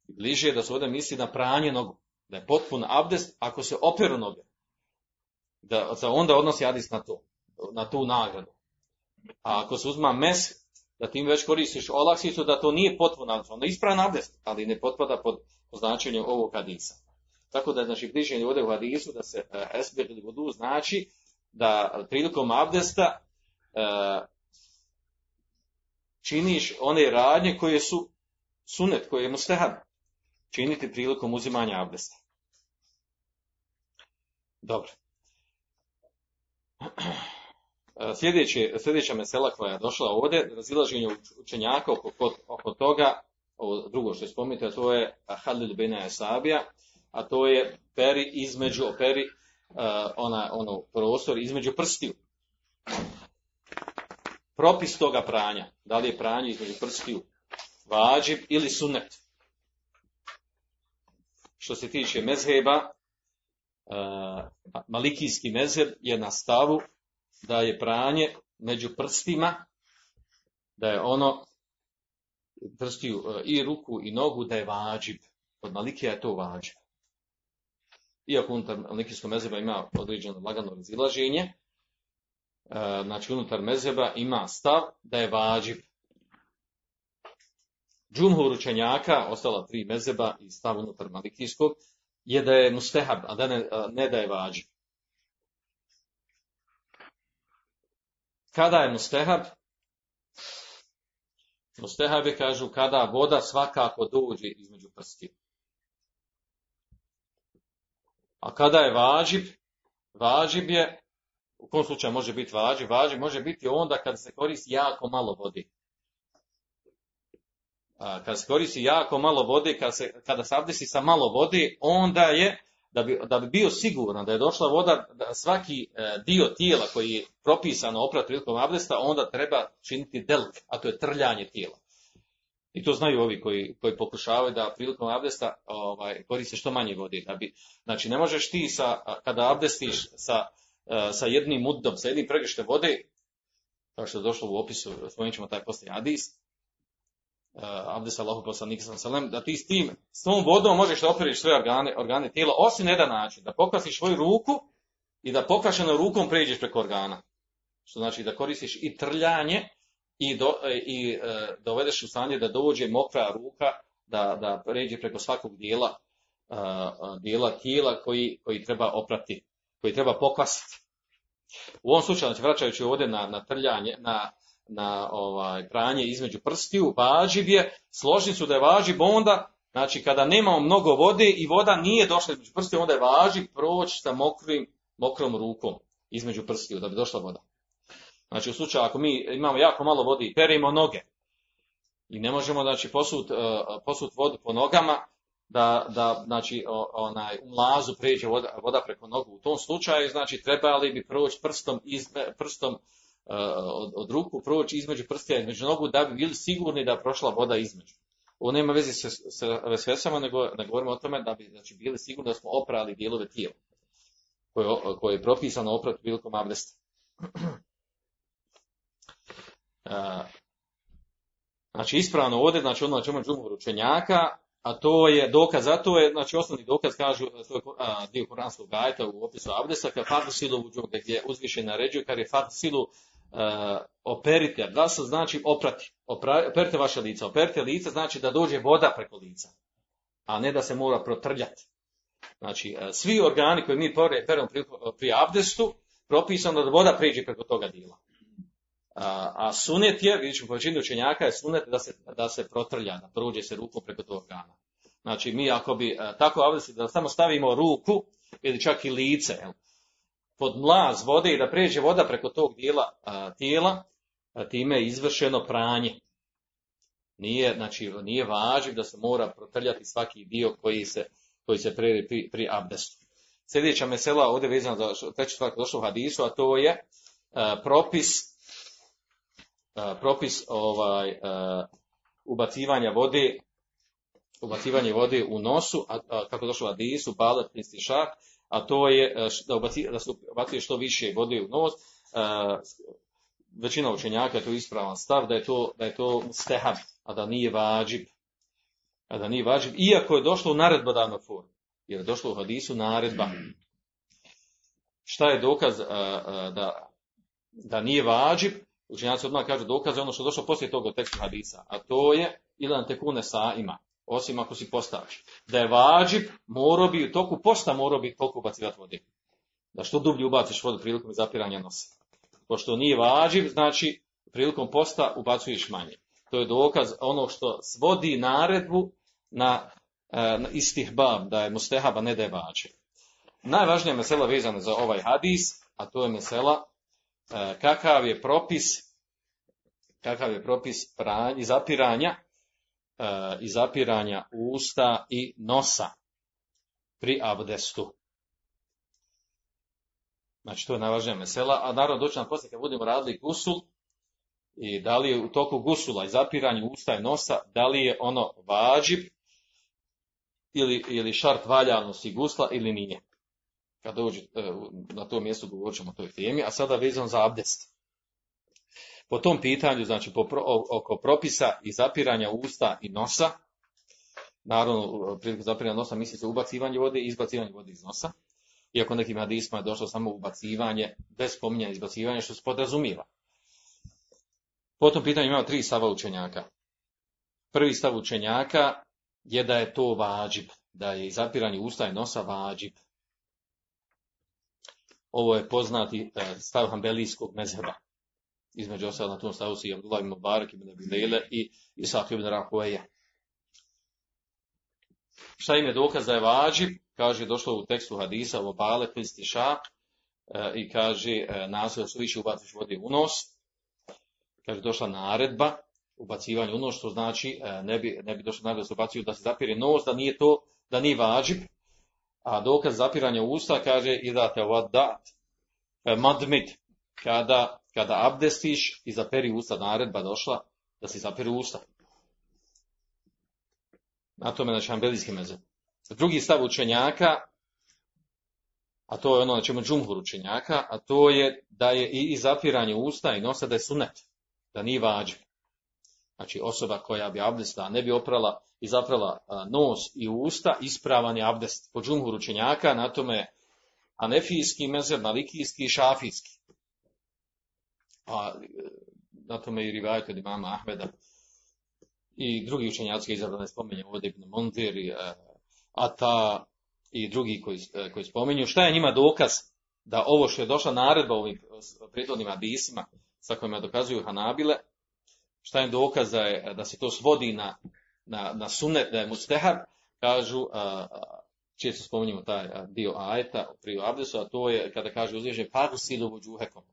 Bliže je da se ovdje misli na pranje nogu. Da je potpun abdest ako se operu noge. Da se onda odnosi hadis na to, na tu nagradu. A ako se uzma mes, da tim već koristiš olakšicu, da to nije potpuno abdest. Onda ispravan abdest, ali ne potpada pod označenjem ovog hadisa. Tako da znači bliženje ovdje u hadisu da se uh, esbir ili vodu znači da prilikom abdesta uh, činiš one radnje koje su sunet, koje je mustahab činiti prilikom uzimanja abdesta. Dobro. Sljedeće, sljedeća mesela koja je došla ovdje, razilaženje učenjaka oko, oko toga ovo drugo što je spomenuto, a to je Halil Bena Sabija, a to je peri između, peri uh, ona, ono prostor između prstiju. Propis toga pranja, da li je pranje između prstiju vađib ili sunet. Što se tiče mezheba, uh, malikijski mezheb je na stavu da je pranje među prstima, da je ono prstiju uh, i ruku i nogu da je vađib. Od malikija je to vađib iako unutar Malikijskog mezeba ima određeno lagano razilaženje, e, znači unutar mezeba ima stav da je vađib. Džumhur učenjaka, ostala tri mezeba i stav unutar Malikijskog, je da je mustehab, a da ne, ne da je vađib. Kada je mustehab? Mustehab je, kažu, kada voda svakako dođe između prstiju. A kada je vađib, vađib je, u kom slučaju može biti vađib, vađib može biti onda kada se koristi jako malo vode. A, kada se koristi jako malo vode, kada se, kada se abdesi sa malo vode, onda je, da bi, da bi bio siguran da je došla voda, da svaki e, dio tijela koji je propisano oprat prilikom abdesta, onda treba činiti delk, a to je trljanje tijela. I to znaju ovi koji, koji pokušavaju da prilikom abdesta ovaj, koriste što manje vode. Da bi, znači ne možeš ti sa, kada abdestiš sa, sa jednim muddom, sa jednim pregrštem vode, kao što je došlo u opisu, spomenut ćemo taj posljednji hadis, uh, abdest Allahu poslanik sallam, da ti s tim, s tom vodom možeš da operiš sve organe, organe tijela, osim jedan način, da pokvasiš svoju ruku i da pokvašenom rukom pređeš preko organa. Što znači da koristiš i trljanje, i, do, i e, dovedeš u stanje da dođe mokra ruka, da, da pređe preko svakog dijela, e, dijela tijela koji, koji treba oprati, koji treba pokvasiti. U ovom slučaju, znači vraćajući ovdje na, na trljanje, na, na ovaj, pranje između prstiju, važiv je, složni su da je važiv onda, znači kada nemamo mnogo vode i voda nije došla između prstiju, onda je važiv proći sa mokrim, mokrom rukom između prstiju da bi došla voda. Znači u slučaju ako mi imamo jako malo vode i perimo noge i ne možemo znači posut, uh, posut vodu po nogama da, da znači onaj u mlazu pređe voda, voda preko nogu. U tom slučaju znači trebali bi proći prstom, iz, prstom uh, od, od ruku proći između prstija između nogu da bi bili sigurni da je prošla voda između. Ovo nema veze sa, sa vesvesama, nego ne govorimo o tome da bi znači, bili sigurni da smo oprali dijelove tijela koje, koje je propisano oprat prilikom abdesta. Znači ispravno ovdje, znači ono na čemu džumhur učenjaka, a to je dokaz, za to je, znači osnovni dokaz kažu, to je a, dio kuranskog gajta u opisu Abdesa, kad fatu silu u džuge, gdje uzviše naređuje, kad je fatu silu a, operite, da se znači oprati, opra, operite vaše lica, operite lica znači da dođe voda preko lica, a ne da se mora protrljati. Znači, a, svi organi koji mi peremo pri, pri abdestu, propisano da voda pređe preko toga dijela. A, a sunet je, vidjet ćemo većini učenjaka, je sunet da se, da se protrlja, da prođe se rukom preko tog organa. Znači mi ako bi a, tako abdesti da samo stavimo ruku ili čak i lice jel, pod mlaz vode i da pređe voda preko tog dijela a, tijela, a, time je izvršeno pranje. Nije, znači, nije važiv da se mora protrljati svaki dio koji se, koji se pri, pri, pri abdestu. Sljedeća mesela ovdje vezana za treću stvar došlo u hadisu, a to je a, propis propis ovaj ubacivanja vode ubacivanje vode u nosu, a, a kako došlo u Adisu, balet šak, a to je da, ubaci, da se ubacuje što više vode u nos. A, većina učenjaka je to ispravan stav da je to, da je to stehab, a da nije vađib. A da nije vađib, iako je došlo u naredbodavnu formu. Jer je došlo u hadisu naredba. Šta je dokaz a, da, da nije vađib? Učenjaci odmah kažu dokaze ono što je došlo poslije toga teksta hadisa, a to je ilan tekune sa ima, osim ako si postaviš. Da je vađib, moro bi, u toku posta moro bi toliko ubacivati vode. Da što dublje ubaciš vodu prilikom zapiranja nosa. Pošto nije vađib, znači prilikom posta ubacuješ manje. To je dokaz ono što svodi naredbu na, na istih bab, da je mustehaba, ne da je vađib. Najvažnija mesela vezana za ovaj hadis, a to je mesela E, kakav je propis kakav je propis pranja, zapiranja izapiranja usta i nosa pri abdestu. Znači, to je najvažnija mesela. A naravno, doći nam poslije kad budemo radili gusul, i da li je u toku gusula i zapiranja usta i nosa, da li je ono vađib ili, ili šart valjanosti gusla ili nije. Kad dođe e, na to mjesto govorit ćemo o toj temi, a sada vezano za abdest. Po tom pitanju, znači po, oko propisa i zapiranja usta i nosa, naravno prilikom zapiranja nosa misli se ubacivanje vode i izbacivanje vode iz nosa, iako nekim hadisma je došlo samo ubacivanje, bez spominjanja izbacivanja, što se podrazumijeva. Po tom pitanju imamo tri stava učenjaka. Prvi stav učenjaka je da je to vađib, da je zapiranje usta i nosa vađib. Ovo je poznati e, stav hambelijskog mezheba. Između ostalog na tom stavu su i Abdullah ibn Mubarak ibn Abilele i Isak ibn Rahueja. Šta im je dokaz da je vađib? Kaže, došlo u tekstu hadisa o bale kristi šak e, i kaže, e, naslov su više ubaciš vode u nos. Kaže, došla naredba, ubacivanje u nos, što znači ne bi, ne bi došlo naredba da se ubaciju da se zapire nos, da nije to, da nije vađib. A dokaz zapiranja usta kaže, idate dat madmid, kada, kada abdestiš i zaperi usta, naredba došla da se zaperi usta. Na tome znači ambelijski meze. Drugi stav učenjaka, a to je ono na čemu džumhur učenjaka, a to je da je i zapiranje usta i nosa da je sunet, da nije vađi. Znači osoba koja bi abdesta ne bi oprala i zaprala nos i usta, ispravan je abdest. Po džumhur učenjaka, na tome anefijski mezeb, malikijski i šafijski. A na tome i rivajat od imama Ahmeda i drugi učenjaci izabrane spominje ovdje Ibn i, e, Ata i drugi koji, e, koji spominju. Šta je njima dokaz da ovo što je došla naredba ovim prijedlodnim hadisima sa kojima dokazuju Hanabile, šta je dokaz da, je, da se to svodi na, na, na sunet, da je mustehab, kažu, često spominjemo taj dio ajeta pri abdesu, a to je kada kaže uzvišen padu silu džuhekom.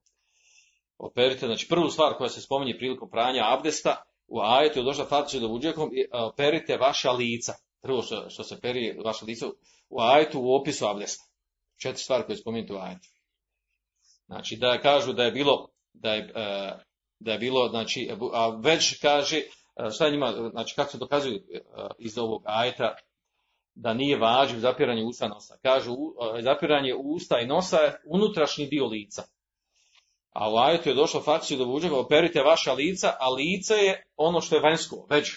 Operite, znači prvu stvar koja se spominje prilikom pranja abdesta, u ajetu je došla fatice do uđekom i perite vaša lica. Prvo što, što se peri vaša lica u ajetu u opisu abdesta. Četiri stvari koje spomenuti u ajetu. Znači da kažu da je bilo da je, da je bilo, znači, a već kaže, šta njima, znači kako se dokazuju e, iz ovog ajeta, da nije važiv zapiranje usta nosa. Kažu, zapiranje usta i nosa je unutrašnji dio lica. A u ajetu je došlo fakciju do vuđeva, operite vaša lica, a lice je ono što je vanjsko, već.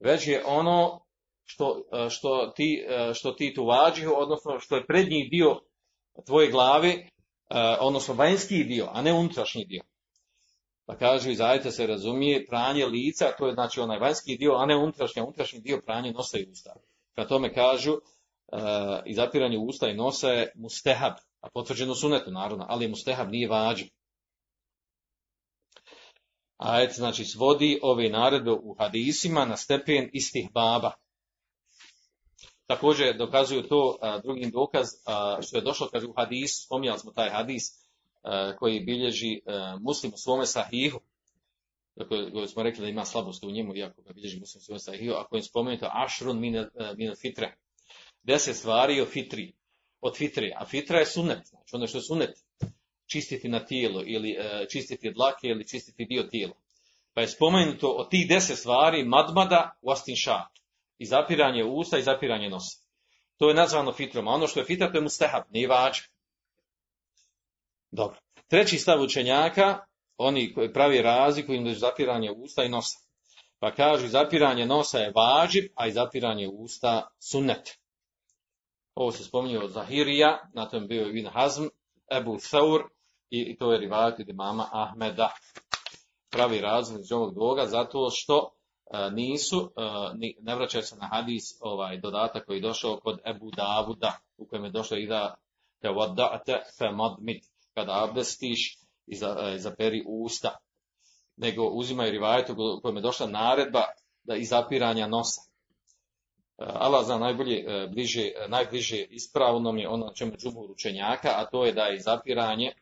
Već je ono što, e, što, ti, e, što ti tu vađi, odnosno što je prednji dio tvoje glave, e, odnosno vanjski dio, a ne unutrašnji dio. Pa kažu iz ajeta se razumije pranje lica, to je znači onaj vanjski dio, a ne unutrašnji, unutrašnji dio pranje nosa i usta. Pra tome kažu, i zapiranje usta i nosa je mustehab, a potvrđeno sunetu naravno, ali mustehab nije vađi ajet znači svodi ove naredbe u hadisima na stepen istih baba. Također dokazuju to a, drugim dokaz a, što je došlo kaže u hadis, spominjali smo taj hadis koji bilježi muslim u svome sahihu, koji smo rekli da ima slabost u njemu, iako ga bilježi muslim u svome sahihu, a kojim spomenuto ašrun min fitre. Deset stvari od fitri, od fitre, a fitra je sunet, znači ono što je sunet, čistiti na tijelo ili e, čistiti dlake ili čistiti dio tijela. Pa je spomenuto od tih deset stvari madmada wastin šak. I zapiranje usta i zapiranje nosa. To je nazvano fitrom. A ono što je fitra, to je mustahab, nije vađ. Dobro. Treći stav učenjaka, oni koji pravi razliku između zapiranje usta i nosa. Pa kažu zapiranje nosa je vađib, a i zapiranje usta sunnet. Ovo se spominje od Zahirija, na tom bio Ibn Hazm, Ebu Thawr, i to je rivajat od imama Ahmeda. Pravi razlog iz ovog dvoga zato što e, nisu, e, ne vraćaju se na hadis ovaj dodatak koji je došao kod Ebu Davuda u kojem je došlo i da te wadate fe madmit kada abdestiš e, zaperi usta nego uzimaju rivajetu kojem je došla naredba da i zapiranja nosa. Allah zna najbolje, bliže, najbliže ispravnom je ono čemu džumhur učenjaka, a to je da je zapiranje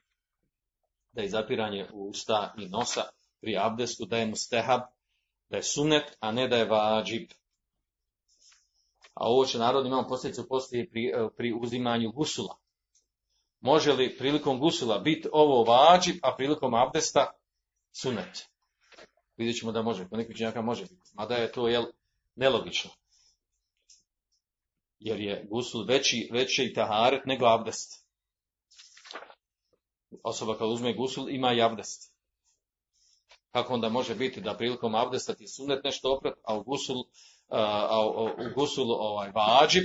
da je zapiranje usta i nosa pri abdestu, da je mustehab, Da je sunet, a ne da je vađib. A ovo će narod imamo posljedicu poslije pri, e, pri uzimanju gusula. Može li prilikom gusula biti ovo vađib, a prilikom abdesta sunet? Vidjet ćemo da može, kod nekih činjaka može biti. Mada je to jel, nelogično. Jer je gusul veći, veći taharet nego abdest. Osoba kad uzme gusul ima i abdest. Kako onda može biti da prilikom abdesta ti sunet nešto oprat, a u gusul, a, u gusulu ovaj, vađib,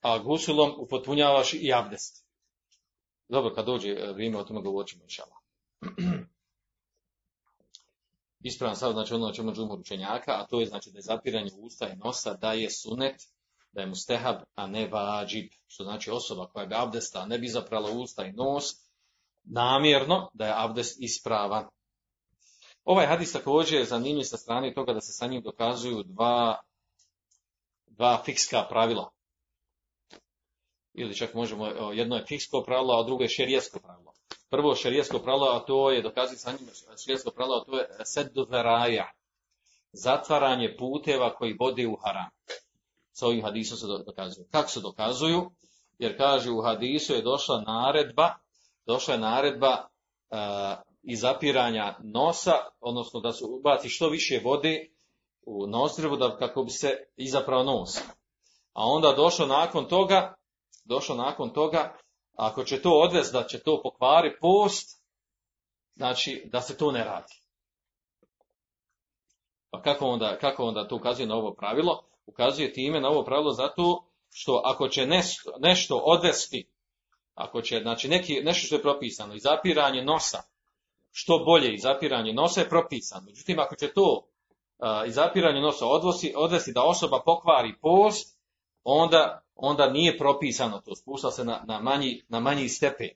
a gusulom upotpunjavaš i abdest. Dobro, kad dođe vrijeme, o tome govorit ćemo inšala. Ispravan sad, znači ono čemu džumur učenjaka, a to je znači da je zapiranje usta i nosa, da je sunet, da je mustehab, a ne vađib, što znači osoba koja bi abdesta ne bi zaprala usta i nos, namjerno da je abdest ispravan. Ovaj hadis također je zanimljiv sa strane toga da se sa njim dokazuju dva, dva fikska pravila. Ili čak možemo, jedno je fiksko pravilo, a drugo je šerijesko pravilo. Prvo šerijesko pravilo, a to je, dokazuje sa njim šerijesko pravilo, a to je seddu zaraja. Zatvaranje puteva koji vode u haram. Sa ovim hadisom se dokazuju. Kako se dokazuju? Jer kaže u hadisu je došla naredba, došla je naredba uh, i zapiranja nosa, odnosno da se ubaci što više vode u nozdrvu da kako bi se izaprao nos. A onda došlo nakon toga, došlo nakon toga, ako će to odvesti da će to pokvari post, znači da se to ne radi. Pa kako onda, kako onda to ukazuje na ovo pravilo? Ukazuje time na ovo pravilo zato što ako će nešto, nešto odvesti, ako će, znači neki, nešto što je propisano, i zapiranje nosa, što bolje izapiranje nosa je propisano. Međutim, ako će to uh, izapiranje nosa odvosi, odvesti da osoba pokvari post, onda, onda nije propisano to, spušta se na, na, manji, na manji stepen.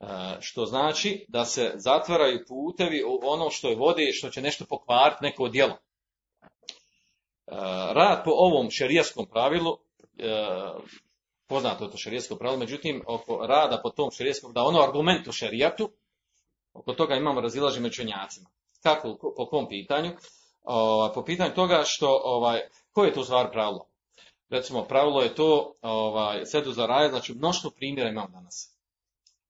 Uh, što znači da se zatvaraju putevi u ono što je vode i što će nešto pokvariti neko djelo. Uh, rad po ovom šerijaskom pravilu, poznato je to šerijasko pravilo, međutim, oko rada po tom šerijaskom, da ono argument u šerijatu, Oko toga imamo razilaže među učenjacima. Kako, po kom pitanju? Po pitanju toga što, ovaj, koje je to stvar pravilo? Recimo, pravilo je to, ovaj, sedu za raje, znači mnoštvo primjera imamo danas.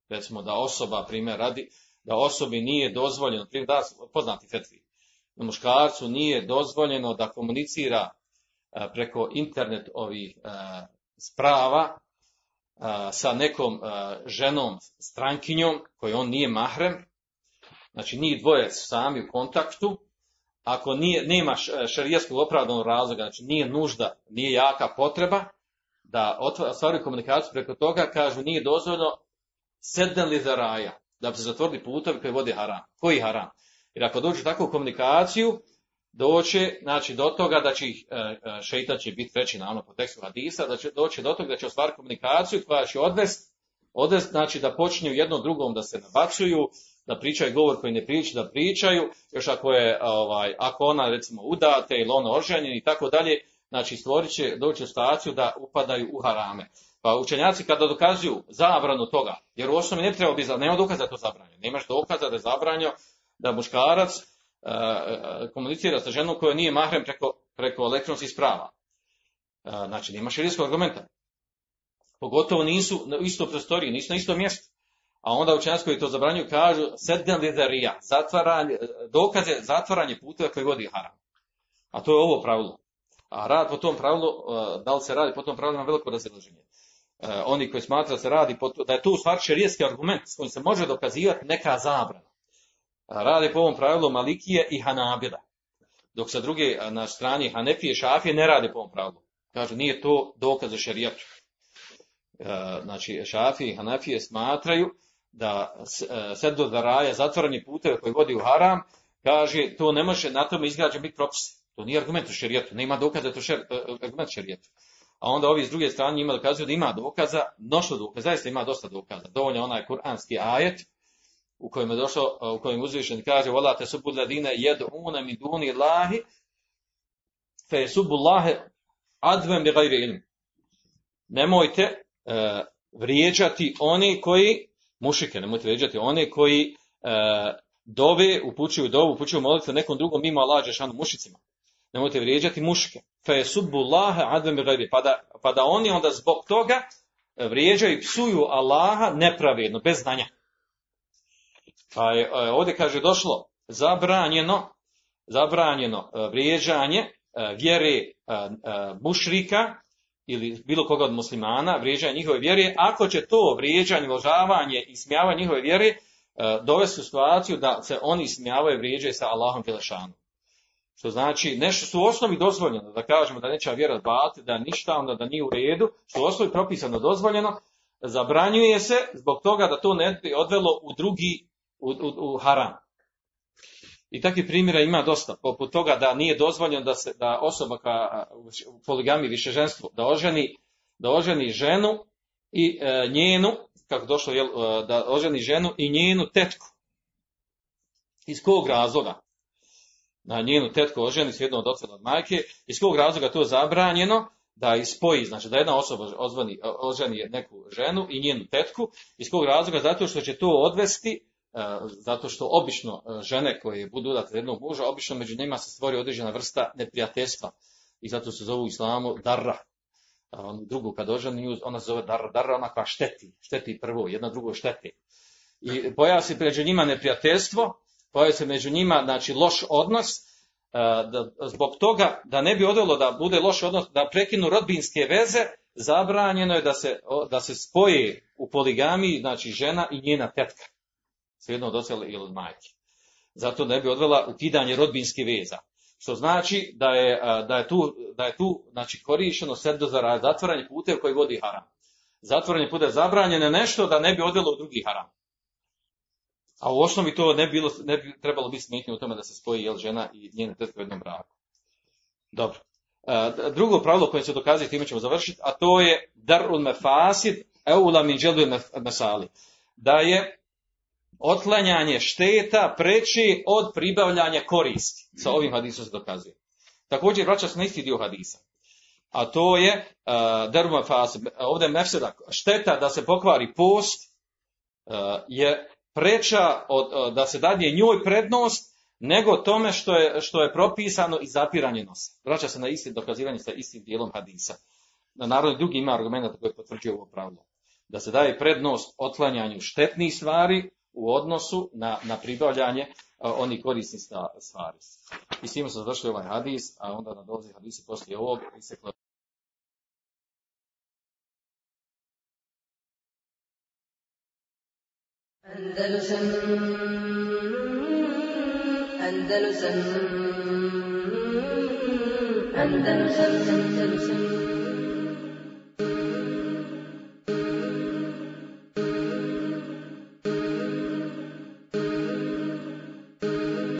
Recimo, da osoba, primjer radi, da osobi nije dozvoljeno, primjer, da, poznati fetvi, muškarcu nije dozvoljeno da komunicira a, preko internet ovih a, sprava a, sa nekom ženom, strankinjom, koju on nije mahrem, znači njih dvoje sami u kontaktu, ako nije, nema šarijeskog opravdanog razloga, znači nije nužda, nije jaka potreba, da ostvaraju komunikaciju preko toga, kažu nije dozvoljno sedden li za raja, da bi se zatvorili putovi koji vode haram. Koji haram? Jer ako dođu takvu komunikaciju, doće znači, do toga da će ih, šeitan će biti treći na ono po tekstu hadisa, da će doći do toga da će ostvariti komunikaciju koja će odvesti, odvest, znači da počinju jedno drugom da se nabacuju, da pričaju govor koji ne pričaju, da pričaju, još ako je, ovaj, ako ona recimo udate ili ono oženjen i tako dalje, znači stvorit će, doći u staciju da upadaju u harame. Pa učenjaci kada dokazuju zabranu toga, jer u osnovi ne treba biti, nema dokaza da to zabranjeno. Nemaš dokaza da je zabranjeno da muškarac uh, komunicira sa ženom koja nije mahrem preko, preko elektronskih sprava. Uh, znači, nema širijskog argumenta. Pogotovo nisu na istoj prostoriji, nisu na istom mjestu. A onda učenjaci koji to zabranjuju kažu sedden lidarija, zatvaranje, dokaze zatvaranje puteva koji vodi haram. A to je ovo pravilo. A rad po tom pravilu, e, da li se radi po tom pravilu, ima veliko razilaženje. E, oni koji smatraju da se radi, po, da je to u stvari argument s kojim se može dokazivati neka zabrana. Radi po ovom pravilu Malikije i Hanabila. Dok sa druge na strani Hanefije i Šafije ne radi po ovom pravilu. Kažu, nije to dokaz za šerijatu. E, znači, Šafije i Hanefije smatraju da e, seddo da raja zatvoreni puteve koji vodi u haram, kaže to ne može na tome izgrađen biti propis. To nije argument u šerijetu, nema dokaza to šer, e, argument šerijetu. A onda ovi s druge strane njima dokazuju da ima dokaza, mnoštvo dokaza, zaista ima dosta dokaza. Dovoljno onaj kuranski ajet u kojem je došao, u kojem uzvišen kaže volate subu ladine jedu une mi duni lahi fe subu lahe advem bi gajri ilm. Nemojte uh, vrijeđati oni koji mušike, nemojte veđati one koji e, dove, upućuju dovu, upućuju molitve nekom drugom mimo Allah Đešanu mušicima. Nemojte vrijeđati muške. Fe je. Pa da, pa da oni onda zbog toga vrijeđaju i psuju Allaha nepravedno, bez znanja. Pa je, e, ovdje kaže došlo zabranjeno, zabranjeno e, vrijeđanje e, vjere mušrika ili bilo koga od muslimana, vrijeđanje njihove vjere, ako će to vrijeđanje, ložavanje i smijavanje njihove vjere dovesti u situaciju da se oni smijavaju i vrijeđaju sa Allahom Đelešanu. Što znači, nešto su u osnovi dozvoljeno, da kažemo da neće vjera bati, da ništa, onda da nije u redu, što u osnovi propisano dozvoljeno, zabranjuje se zbog toga da to ne bi odvelo u drugi, u, u, u haram. I takvih primjera ima dosta, poput toga da nije dozvoljeno da, se, da osoba koja u poligami višeženstvu, da oženi, da oženi ženu i e, njenu, kako došlo, jel, e, da oženi ženu i njenu tetku. Iz kog razloga? Na njenu tetku oženi s jednom od oca od majke, iz kog razloga to zabranjeno, da ispoji, znači da jedna osoba ozvani, oženi neku ženu i njenu tetku, iz kog razloga? Zato što će to odvesti zato što obično e, žene koje budu udate jednog muža, obično među njima se stvori određena vrsta neprijateljstva i zato se zovu u islamu darra. Drugu kad ona se zove darra, darra ona koja šteti, šteti prvo, jedna drugo šteti. I pojavi se među njima neprijateljstvo, pojavi se među njima znači loš odnos, e, da, zbog toga da ne bi odvelo da bude loš odnos, da prekinu rodbinske veze, zabranjeno je da se, da se spoje u poligami, znači žena i njena tetka svejedno od oca ili od majke. Zato ne bi odvela ukidanje rodbinskih veza. Što znači da je, da je tu, da je tu znači, korišteno seddo za zatvaranje putev koji vodi haram. Zatvaranje putev zabranjeno nešto da ne bi odvelo u drugi haram. A u osnovi to ne, bilo, ne bi trebalo biti smetnje u tome da se spoji jel, žena i njene tetke u jednom braku. Dobro. Drugo pravilo koje se dokazuje, time ćemo završiti, a to je darul mefasid eula min mesali. Da je otklanjanje šteta preći od pribavljanja koristi. Sa ovim hadisom se dokazuje. Također vraća se na isti dio hadisa. A to je uh, fas, ovdje mefseda, šteta da se pokvari post uh, je preča od, da se dadje njoj prednost nego tome što je, što je propisano i zapiranje nosa. Vraća se na isti dokazivanje sa istim dijelom hadisa. Na naravno drugi ima argumenta koji potvrđuje ovo pravilo. Da se daje prednost otklanjanju štetnih stvari u odnosu na, na pribavljanje onih korisnih stvari. I s tim smo završili ovaj hadis, a onda na dolazi hadisi poslije ovog i se Andalusam Andalusam Andalusam